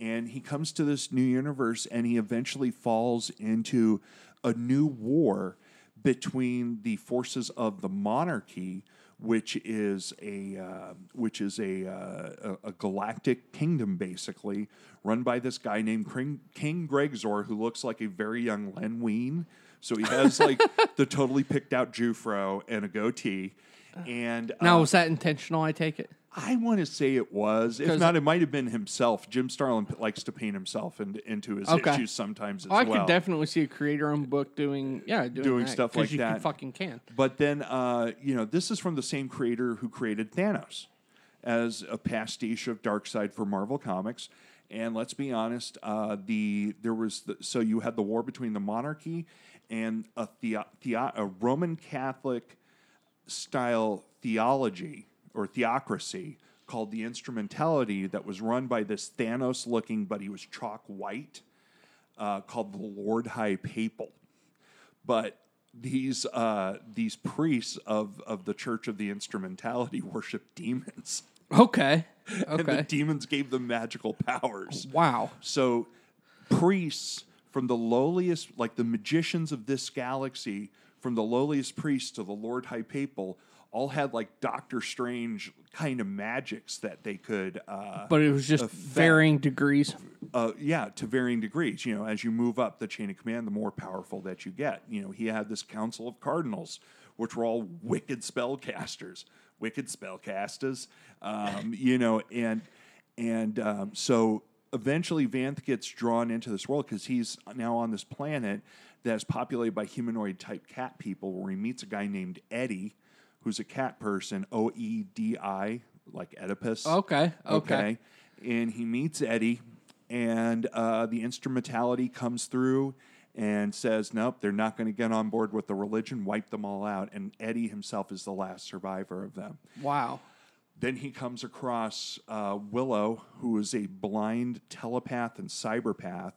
and he comes to this new universe and he eventually falls into a new war between the forces of the monarchy which is a uh, which is a, uh, a a galactic kingdom basically run by this guy named King, King Greggor who looks like a very young Len Wein so he has like (laughs) the totally picked out Jufro and a goatee and Now, uh, was that intentional? I take it. I want to say it was. If not, it might have been himself. Jim Starlin p- likes to paint himself into, into his Okay. issues sometimes as Oh, I well. could definitely see a creator-owned book doing yeah doing, Doing that, stuff like you can that. fucking can. But then, uh, you know, this is from the same creator who created Thanos as a pastiche of Darkseid for Marvel Comics. And let's be honest, uh, the there was the, so you had the war between the monarchy and a, theo, a Roman Catholic style theology or theocracy called the instrumentality that was run by this Thanos looking, but he was chalk white, uh, called the Lord High Papal. But these uh, these priests of, of the Church of the Instrumentality (laughs) worship demons. Okay. (laughs) And the demons gave them magical powers. wow. So priests from the lowliest, like the magicians of this galaxy, from the lowliest priests to the Lord High Papal, all had like Doctor Strange kind of magics that they could. Uh, But it was just affect. varying degrees. uh, yeah, to varying degrees. You know, as you move up the chain of command, the more powerful that you get. You know, he had this council of cardinals, which were all wicked spellcasters, wicked spellcasters. Um, (laughs) you know, and and um, so eventually Vanth gets drawn into this world because he's now on this planet that's populated by humanoid type cat people, where he meets a guy named Oedi, who's a cat person, O E D I, like Oedipus. Okay. Okay. And he meets Oedi, and uh, the instrumentality comes through and says, Nope, they're not going to get on board with the religion, wipe them all out. And Oedi himself is the last survivor of them. Wow. Then he comes across uh, Willow, who is a blind telepath and cyberpath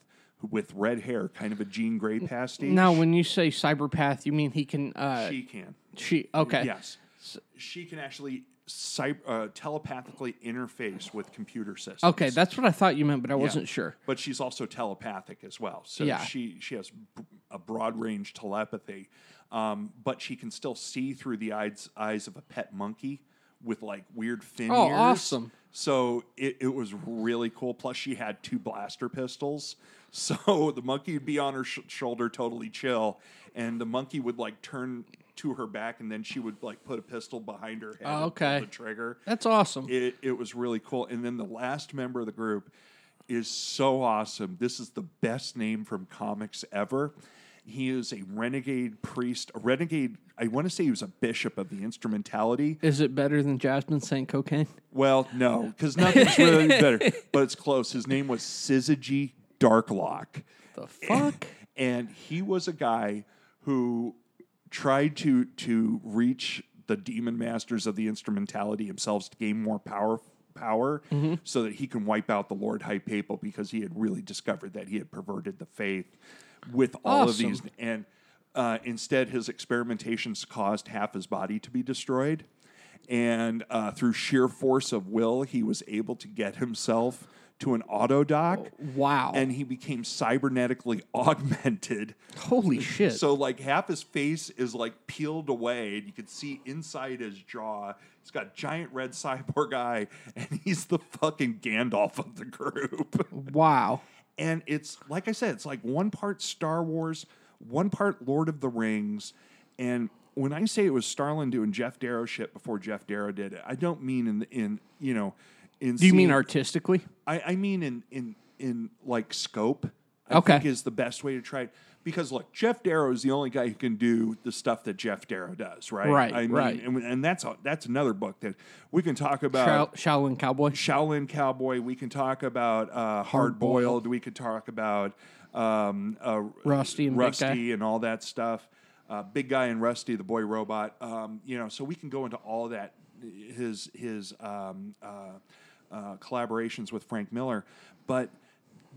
with red hair, kind of a Jean Grey pastiche. Now, when you say cyberpath, you mean he can? Uh, she can. she. Okay. Yes. She can actually cyber, uh, telepathically interface with computer systems. Okay, that's what I thought you meant, but I wasn't sure. But she's also telepathic as well. So Yeah. she she has a broad range telepathy, um, but she can still see through the eyes eyes of a pet monkey with like weird fin Oh, ears. awesome. So it, it was really cool. Plus, she had two blaster pistols. (laughs) So the monkey would be on her sh- shoulder, totally chill, and the monkey would like turn to her back, and then she would like put a pistol behind her head. Oh, and pull okay. the trigger. That's awesome. It, it was really cool. And then the last member of the group is so awesome. This is the best name from comics ever. He is a renegade priest, a renegade. I want to say he was a bishop of the instrumentality. Is it better than Jasmine Saint cocaine? Well, no, because nothing's really (laughs) better, but it's close. His name was Syzygy Darklock. The fuck? And he was a guy who tried to to reach the demon masters of the instrumentality themselves to gain more power power mm-hmm. so that he can wipe out the Lord High Papal because he had really discovered that he had perverted the faith with all of these and uh, instead his experimentations caused half his body to be destroyed and uh, through sheer force of will he was able to get himself to an auto dock wow. and he became cybernetically (laughs) augmented. Holy shit. So like half his face is like peeled away, and you can see inside his jaw. He's got giant red (laughs) cyborg eye, and he's the fucking Gandalf of the group. wow. And it's like I said, it's like one part Star Wars, one part Lord of the Rings, and when I say it was Starlin doing Geof Darrow shit before Geof Darrow did it, I don't mean in in you know in Do you mean artistically? I, I mean in in in like scope. I Okay. think is the best way to try it because look, Geof Darrow is the only guy who can do the stuff that Geof Darrow does, right? Right, I mean, right. And, and that's a, that's another book that we can talk about. Shao- Shaolin Cowboy? Shaolin Cowboy. We can talk about uh, Hard Boiled. We could talk about um, uh, Rusty and Big Rusty and all that stuff. Uh, Big Guy and Rusty, the boy robot. Um, you know, so we can go into all that. His his um, uh, uh, collaborations with Frank Miller, but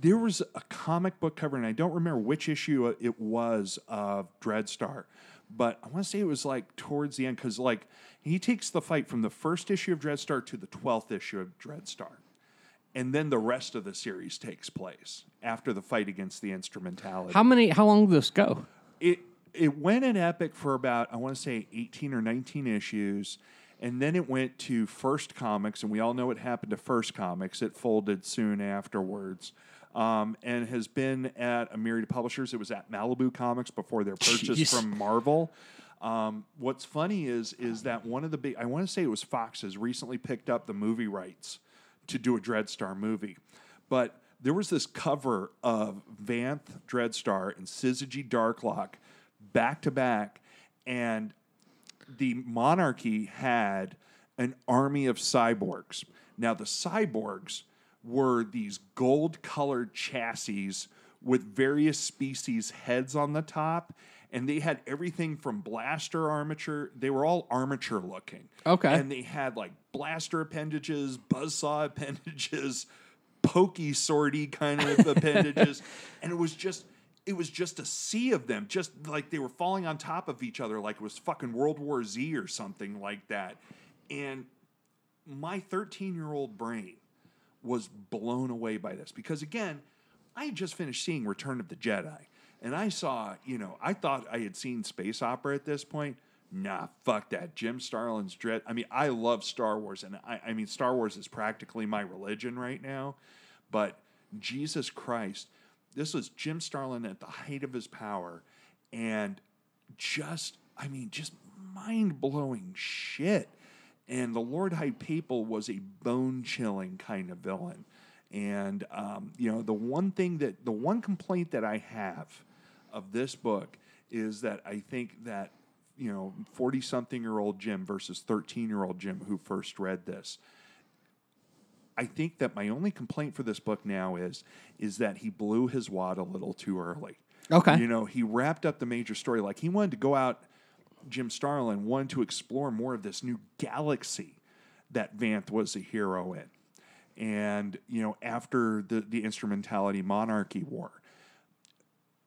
there was a comic book cover, and I don't remember which issue it was of Dreadstar, but I want to say it was like towards the end because like he takes the fight from the first issue of Dreadstar to the twelfth issue of Dreadstar, and then the rest of the series takes place after the fight against the instrumentality. How many? How long did this go? it it went at Epic for about I want to say eighteen or nineteen issues, and then it went to First Comics, and we all know what happened to First Comics. It folded soon afterwards, um, and has been at a myriad of publishers. It was at Malibu Comics before their purchase Jeez. from Marvel. Um, what's funny is is that one of the big I want to say it was Fox has recently picked up the movie rights to do a Dreadstar movie, but there was this cover of Vanth Dreadstar and Syzygy Darklock back to back, and the monarchy had an army of cyborgs. Now the cyborgs were these gold colored chassis with various species heads on the top and they had everything from blaster armature they were all armature looking Okay. and they had like blaster appendages buzzsaw appendages pokey sorty kind of (laughs) appendages and it was just it was just a sea of them just like they were falling on top of each other like it was fucking world war z or something like that and my 13 year old brain was blown away by this. Because again i had just finished seeing return of the jedi and i saw you know i thought i had seen space opera at this point. Nah fuck that. Jim starlin's dread i mean i love star wars and i, I mean star wars is practically my religion right now but jesus christ this was jim starlin at the height of his power and just i mean just mind-blowing shit and the Lord High Papal was a bone chilling kind of villain. And, um, you know, the one thing that, the one complaint that I have of this book is that I think that you know forty something year old Jim versus thirteen year old Jim who first read this. I think that my only complaint for this book now is is that he blew his wad a little too early. Okay. You know, he wrapped up the major story like he wanted to go out. Jim Starlin wanted to explore more of this new galaxy that Vanth was a hero in, and you know, after the the instrumentality monarchy war,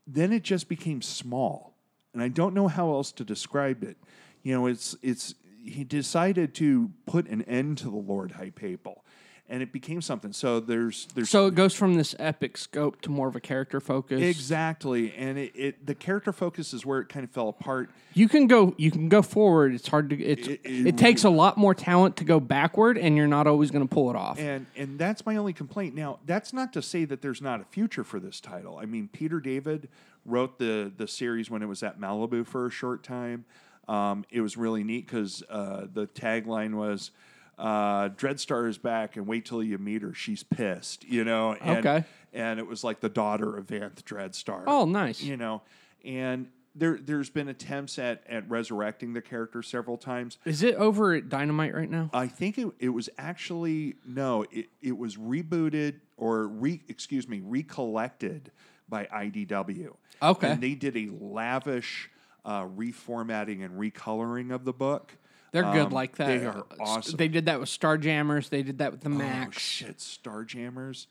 then it just became small, and I don't know how else to describe it. You know, it's it's he decided to put an end to the Lord High Papal, and it became something. So there's there's So it goes from this epic scope to more of a character focus. Exactly, and it, it the character focus is where it kind of fell apart. You can go. You can go forward. It's hard to. It's, It- it, it- takes a lot more talent to go backward, and you're not always going to pull it off. And and that's my only complaint. Now, that's not to say that there's not a future for this title. I mean, Peter David wrote the the series when it was at Malibu for a short time. Um, it was really neat because uh, the tagline was. Uh, Dreadstar is back, and wait till you meet her. She's pissed, you know. And, Okay. And it was like the daughter of Vanth Dreadstar. Oh, nice. You know, and there there's been attempts at at resurrecting the character several times. Is it over at Dynamite right now? I think it, it was actually no, it, it was rebooted or re excuse me, recollected by IDW. Okay. and they did a lavish uh, reformatting and recoloring of the book. They're good Um, like that. They are Uh, awesome. They did that with Starjammers. They did that with the Mac. oh shit, Starjammers,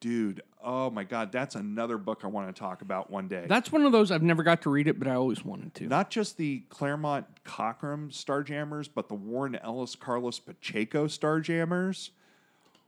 dude! Oh my god, that's another book I want to talk about one day. That's one of those I've never got to read it, but I always wanted to. Not just the Claremont Cockrum Starjammers, but the Warren Ellis Carlos Pacheco Starjammers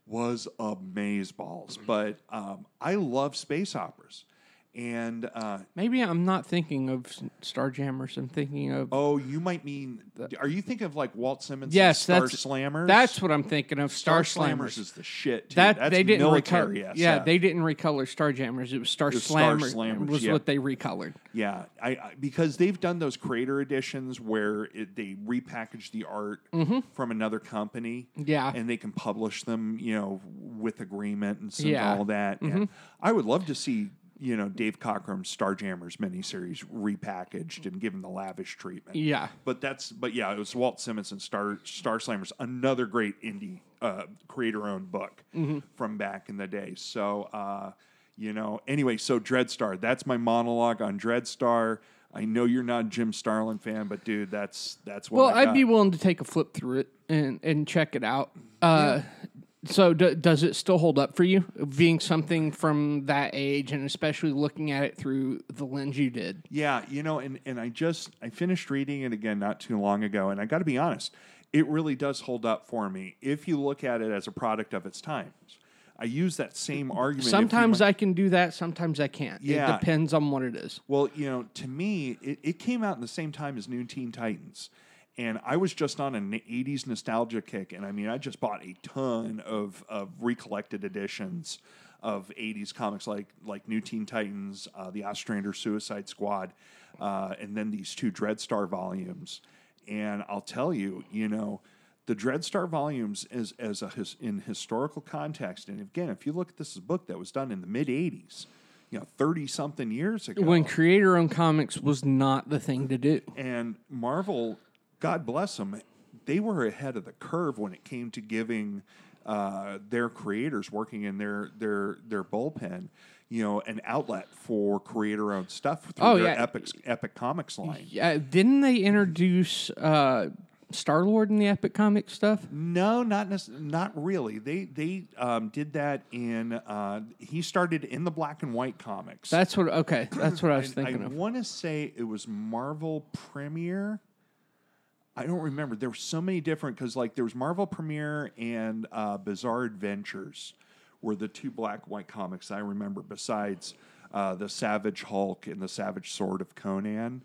was amazeballs. But um, I love space operas. And uh, Maybe I'm not thinking of Starjammers. I'm thinking of oh, you might mean, are you thinking of like Walt Simonson yes, Star that's Slammers? That's what I'm thinking of. Star, Star Slammers. Slammers is the shit. Too. That That's they didn't recolor. Yeah, they didn't recolor Starjammers. It was Star was Star Slammers. Slammers, was yeah. what they recolored. Yeah, I, I because they've done those creator editions where it, they repackage the art from another company. Mm-hmm. Yeah. and they can publish them, you know, with agreement and Yeah. Mm-hmm. all that. And I would love to see, you know, Dave Cockrum's Starjammers miniseries repackaged and given the lavish treatment. Yeah. But that's but yeah, it was Walt Simonson and Star Star Slammers, another great indie uh, creator-owned book Mm-hmm. from back in the day. So uh, you know, anyway, so Dreadstar, that's my monologue on Dreadstar. I know you're not a Jim Starlin fan, but dude, that's that's what Well, I'd be willing to take a flip through it and, and check it out. Uh, So, d- does it still hold up for you, being something from that age, and especially looking at it through the lens you did? Yeah, you know, and, and I just I finished reading it again not too long ago, and I got to be honest, it really does hold up for me if you look at it as a product of its times. I use that same argument. Sometimes I can do that. Sometimes I can't. Yeah. It depends on what it is. Well, you know, to me, it, it came out in the same time as New Teen Titans. And I was just on an 80s nostalgia kick. And I mean, I just bought a ton of, of recollected editions of 80s comics like, like New Teen Titans, uh, the Ostrander Suicide Squad, uh, and then these two Dreadstar volumes. And I'll tell you, you know, the Dreadstar volumes as, as a his, in historical context. And again, if you look at this as a book that was done in the mid 80s, you know, 30 something years ago. When creator owned comics was not the thing to do. And Marvel, God bless them, they were ahead of the curve when it came to giving uh, their creators working in their their their bullpen, you know, an outlet for creator-owned stuff through Oh, their yeah. Epic Epic Comics line. Yeah, didn't they introduce uh, Star Lord in the Epic Comic stuff? No, not nec- not really. They they um, did that in. Uh, he started in the black and white comics. That's what. Okay, that's what I was thinking I of. want to say it was Marvel Premiere. I don't remember. There were so many different because like there was Marvel Premiere and uh, Bizarre Adventures were the two black and white comics I remember. Besides uh, the Savage Hulk and the Savage Sword of Conan.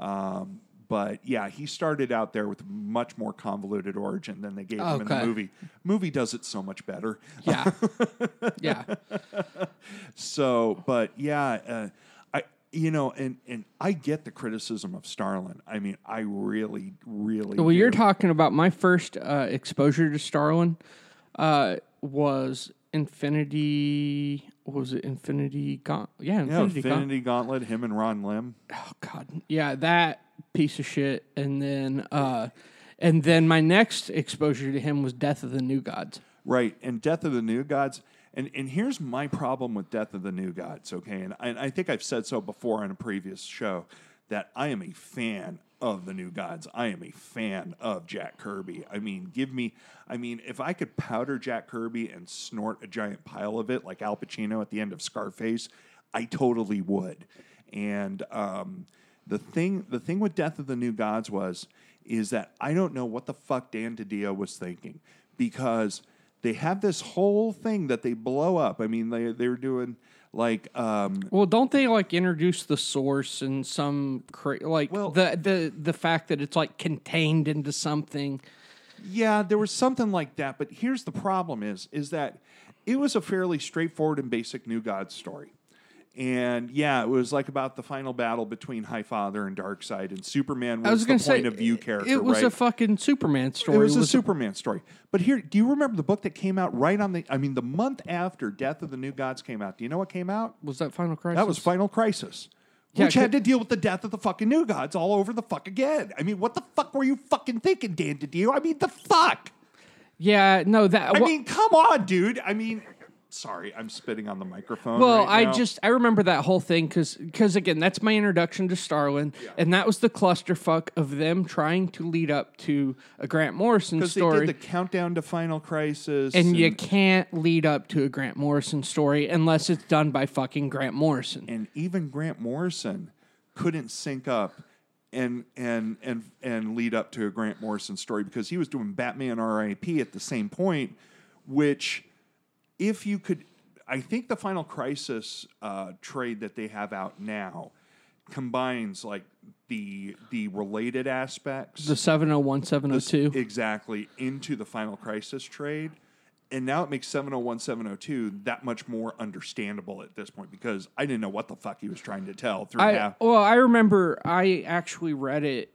Um, but yeah, he started out there with much more convoluted origin than they gave him in the Okay. movie. Movie does it so much better. Yeah, (laughs) yeah. So, but yeah, uh, you know, and and I get the criticism of Starlin. I mean, I really, really. Well, you're talking about my first uh, exposure to Starlin uh, was Infinity. What was it? Infinity Gaunt. Yeah, Yeah, Infinity, Gaunt- Gauntlet, him and Ron Lim. Oh God, yeah, that piece of shit. And then, uh, and then my next exposure to him was Death of the New Gods. Right, and Death of the New Gods. And and here's my problem with Death of the New Gods, okay? And I, I think I've said so before on a previous show that I am a fan of the New Gods. I am a fan of Jack Kirby. I mean, give me I mean, if I could powder Jack Kirby and snort a giant pile of it like Al Pacino at the end of Scarface, I totally would. And um, the thing the thing with Death of the New Gods was is that I don't know what the fuck Dan DiDio was thinking because they have this whole thing that they blow up. I mean, they they're doing like um, Well, don't they like introduce the source and some cra- like Well- the the the fact that it's like contained into something? Yeah, there was something like that, but here's the problem is is that it was a fairly straightforward and basic New Gods story. And yeah, it was like about the final battle between High Father and Darkseid, and Superman was, I was the point say of view character. It was right? a fucking Superman story. It was a Superman story. But here, do you remember the book that came out right on the? I mean, the month after Death of the New Gods came out. Do you know what came out? was that Final Crisis? That was Final Crisis, Yeah, which had to deal with the death of the fucking New Gods all over the fuck again. I mean, what the fuck were you fucking thinking, Dan DiDio? I mean, the fuck. Yeah, no, that. I mean, come on, dude. I mean, sorry, I'm spitting on the microphone. Well, right I just I remember that whole thing because because again that's my introduction to Starlin, and that was the clusterfuck of them trying to lead up to a Grant Morrison because they story, did the countdown to Final Crisis, and you can't lead up to a Grant Morrison story unless it's done by fucking Grant Morrison. and even Grant Morrison couldn't sync up and and and and lead up to a Grant Morrison story because he was doing Batman R.I.P. at the same point, which if you could, I think the Final Crisis uh, trade that they have out now combines like the the related aspects The 701, 702. exactly into the Final Crisis trade. And now it makes 701, 702 that much more understandable at this point because I didn't know what the fuck he was trying to tell through I half. well, I remember I actually read it.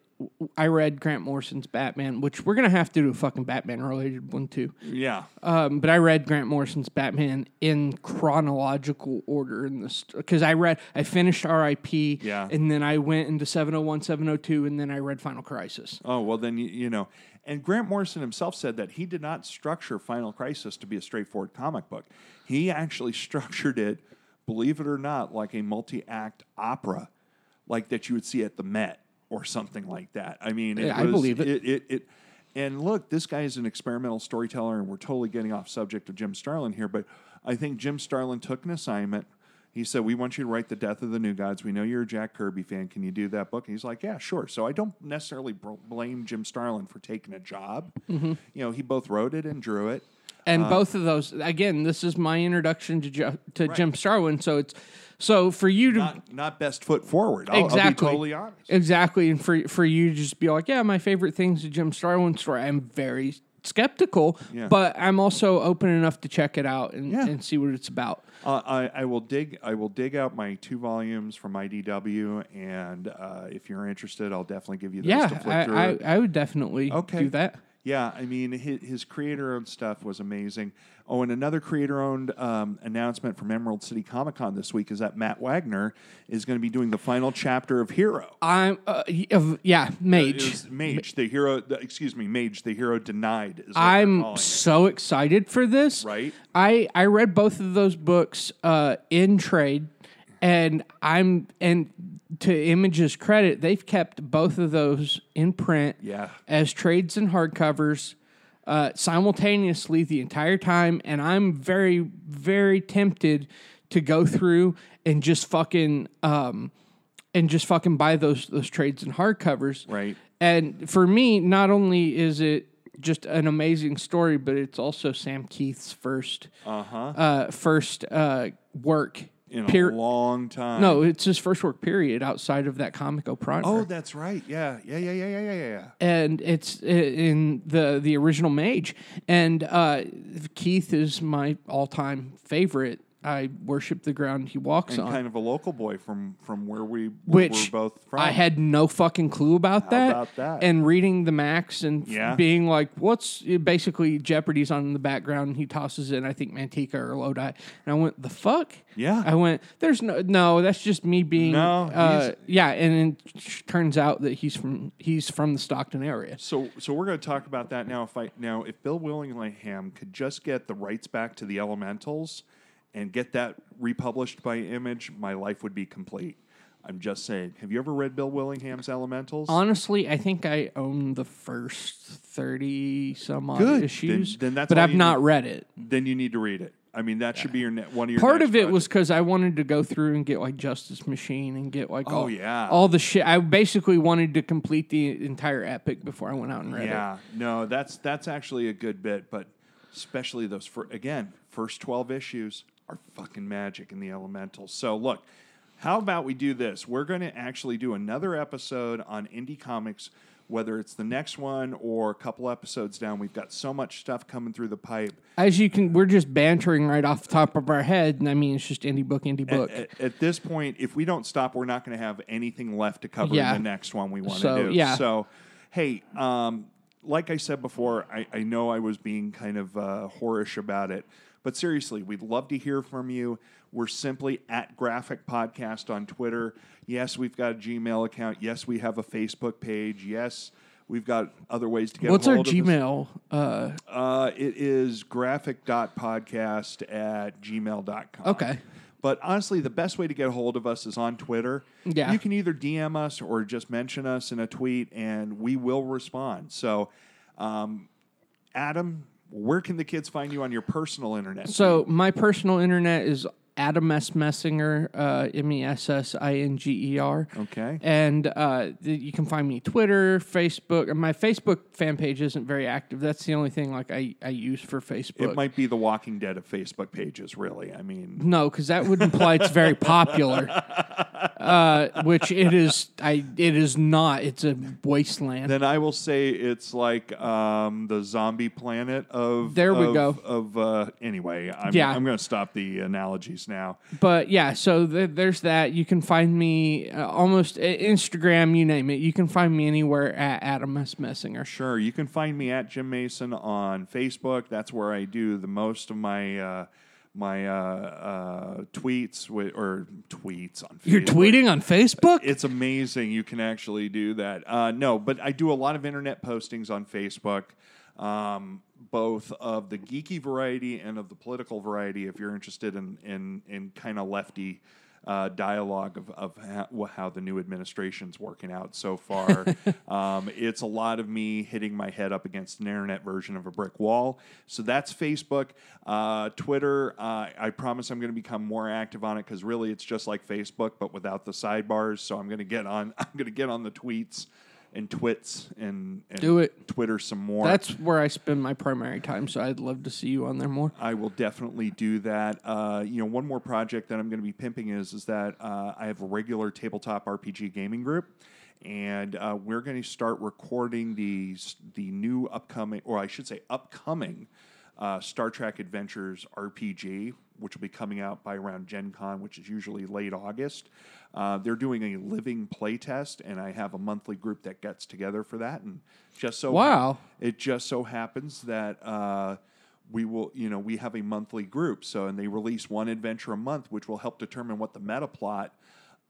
I read Grant Morrison's Batman, which we're gonna have to do a fucking Batman related one too. Yeah. Um, but I read Grant Morrison's Batman in chronological order in this because I read I finished R.I.P. Yeah. and then I went into 701, 702, and then I read Final Crisis. Oh, well, then, you, you know. And Grant Morrison himself said that he did not structure Final Crisis to be a straightforward comic book. He actually (laughs) structured it, believe it or not, like a multi act opera, like that you would see at the Met or something like that. I mean, it Yeah, I believe it. it, it, it and look, this guy is an experimental storyteller, and we're totally getting off subject of Jim Starlin here, but I think Jim Starlin took an assignment. He said, We want you to write The Death of the New Gods. We know you're a Jack Kirby fan. Can you do that book? And he's like, Yeah, sure. So I don't necessarily blame Jim Starlin for taking a job. Mm-hmm. You know, he both wrote it and drew it. And Uh, both of those, again, this is my introduction to Jo- to Jim Starlin. So it's so for you to Not, not best foot forward. I'll, I'll be exactly totally honest. exactly, and for for you to just be like, yeah, my favorite things the Jim Starlin story. I'm very skeptical, Yeah. but I'm also open enough to check it out and, Yeah. and see what it's about. Uh, I, I will dig. I will dig out my two volumes from IDW, and uh, if you're interested, I'll definitely give you those Yeah, to flip I, through. I. I would definitely Okay. do that. Yeah, I mean, his, his creator-owned stuff was amazing. Oh, and another creator-owned um, announcement from Emerald City Comic Con this week is that Matt Wagner is going to be doing the final chapter of Hero. I'm uh, yeah, Mage. Is Mage, the hero. The, excuse me, Mage, the hero denied. Is I'm calling it, so excited for this. right. I I read both of those books uh, in trade, and I'm and to Image's credit, they've kept both of those in print Yeah. as trades and hardcovers uh, simultaneously the entire time, and I'm very very tempted to go through and just fucking um, and just fucking buy those those trades and hardcovers. Right. And for me, not only is it just an amazing story, but it's also Sam Kieth's first Uh-huh. uh, first uh, work. In per- a long time. no, it's his first work period outside of that Comico Primer. Oh, that's right. Yeah. Yeah. Yeah. Yeah. Yeah. Yeah. Yeah. and it's in the the original Mage. And uh, Kieth is my all time favorite I worship the ground he walks and on. kind of a local boy from from where we which we're both from. I had no fucking clue about that. about that? And reading the Maxx and Yeah. being like, what's basically Jeopardy's on in the background. And he tosses in, I think Manteca or Lodi, and I went, the fuck. Yeah. I went, there's no, no, that's just me being, No, uh, yeah. And it turns out that he's from, he's from the Stockton area. So, so we're going to talk about that now. If I now, if Bill Willingham could just get the rights back to the Elementals and get that republished by Image, my life would be complete. I'm just saying. Have you ever read Bill Willingham's Elementals? Honestly, I think I own the first thirty some odd Good. issues, Then- then that's but I've not need. read it. then you need to read it. I mean, that should be your ne- one of your. Part of it projects. was because I wanted to go through and get like Justice Machine and get like Oh, all, yeah. all the shit. I basically wanted to complete the entire epic before I went out and read it. Yeah, no, that's that's actually a good bit, but especially those for again first twelve issues are fucking magic in the elementals. So look, how about we do this? We're going to actually do another episode on indie comics, whether it's the next one or a couple episodes down. We've got so much stuff coming through the pipe. As you can, we're just bantering right off the top of our head, and I mean it's just indie book, indie book. At, at- at this point, if we don't stop, we're not going to have anything left to cover Yeah. in the next one we want So, to do. yeah. So, hey, um, like I said before, I, I know I was being kind of uh, whorish about it, but seriously, we'd love to hear from you. We're simply at Graphic Podcast on Twitter. Yes, we've got a Gmail account. Yes, we have a Facebook page. Yes, we've got other ways to get. What's a our hold of us. Gmail? Uh, Uh, it is graphic.podcast at gmail.com. Okay. But honestly, the best way to get a hold of us is on Twitter. Yeah. You can either DM us or just mention us in a tweet, and we will respond. So, um, Adam, where can the kids find you on your personal internet? so my personal internet is Adam S. Messinger, uh, M E S S I N G E R. Okay. And uh, you can find me Twitter, Facebook. My Facebook fan page isn't very active. That's the only thing like I, I use for Facebook. It might be the Walking Dead of Facebook pages, really. I mean, no, because that would imply it's very popular, (laughs) uh, which it is. I it is not. It's a wasteland. then I will say it's like um, the zombie planet of. There we of- go. Of uh, anyway, I'm, Yeah. I'm going to stop the analogies now. But yeah, so th- there's that. You can find me uh, almost uh, Instagram, you name it. You can find me anywhere at Adam S. Messinger. Sure. You can find me at Jim Mason on Facebook. That's where I do the most of my uh, my uh, uh, tweets wi- or tweets on. Facebook. You're tweeting on Facebook? It's amazing you can actually do that. Uh, no, but I do a lot of internet postings on Facebook, um, both of the geeky variety and of the political variety. If you're interested in in, in kind of lefty uh, dialogue of, of how, how the new administration's working out so far, (laughs) um, it's a lot of me hitting my head up against an internet version of a brick wall. So that's Facebook, uh, Twitter. Uh, I promise I'm going to become more active on it because really it's just like Facebook but without the sidebars. So I'm going to get on. (laughs) I'm going to get on the tweets and twits and, and Do it. Twitter some more. That's where I spend my primary time, so I'd love to see you on there more. I will definitely do that. Uh, you know, one more project that I'm going to be pimping is is that uh, I have a regular tabletop RPG gaming group, and uh, we're going to start recording the the new upcoming, or I should say, upcoming uh, Star Trek Adventures RPG, which will be coming out by around Gen Con, which is usually late August. Uh, they're doing a living play test, and I have a monthly group that gets together for that. And just so Wow. it just so happens that uh, we will, you know, we have a monthly group. So, and they release one adventure a month, which will help determine what the meta plot.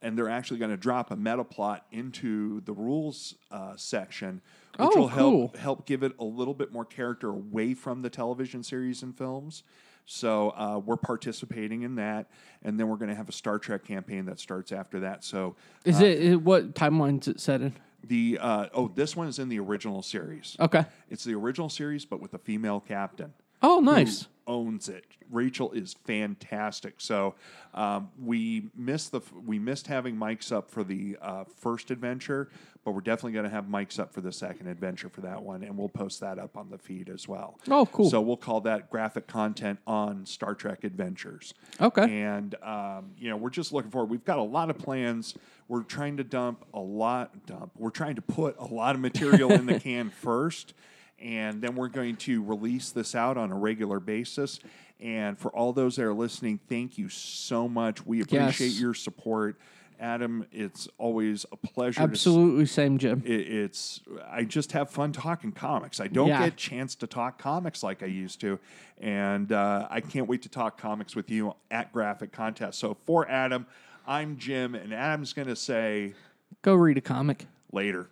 And they're actually going to drop a meta plot into the rules uh, section, which Oh, will help cool. help give it a little bit more character away from the television series and films. So uh, we're participating in that, and then we're going to have a Star Trek campaign that starts after that. So Is it, it what timeline is it set in? the uh, oh, this one is in the original series. Okay. It's the original series, but with a female captain. Oh, nice. owns it. Rachel is fantastic. So um, we missed the we missed having mics up for the uh, first adventure, but we're definitely going to have mics up for the second adventure for that one, and we'll post that up on the feed as well. Oh, cool. So we'll call that graphic content on Star Trek Adventures. Okay. And um, you know, we're just looking forward. We've got a lot of plans. We're trying to dump a lot. Dump. We're trying to put a lot of material in the (laughs) can first, and then we're going to release this out on a regular basis. And for all those that are listening, thank you so much. We appreciate Yes. your support. Adam, it's always a pleasure. to Absolutely, same, Jim. it, it's I just have fun talking comics. I don't Yeah. get a chance to talk comics like I used to, and uh, I can't wait to talk comics with you at Graphic Content. So for Adam, I'm Jim, and Adam's going to say Go read a comic. later.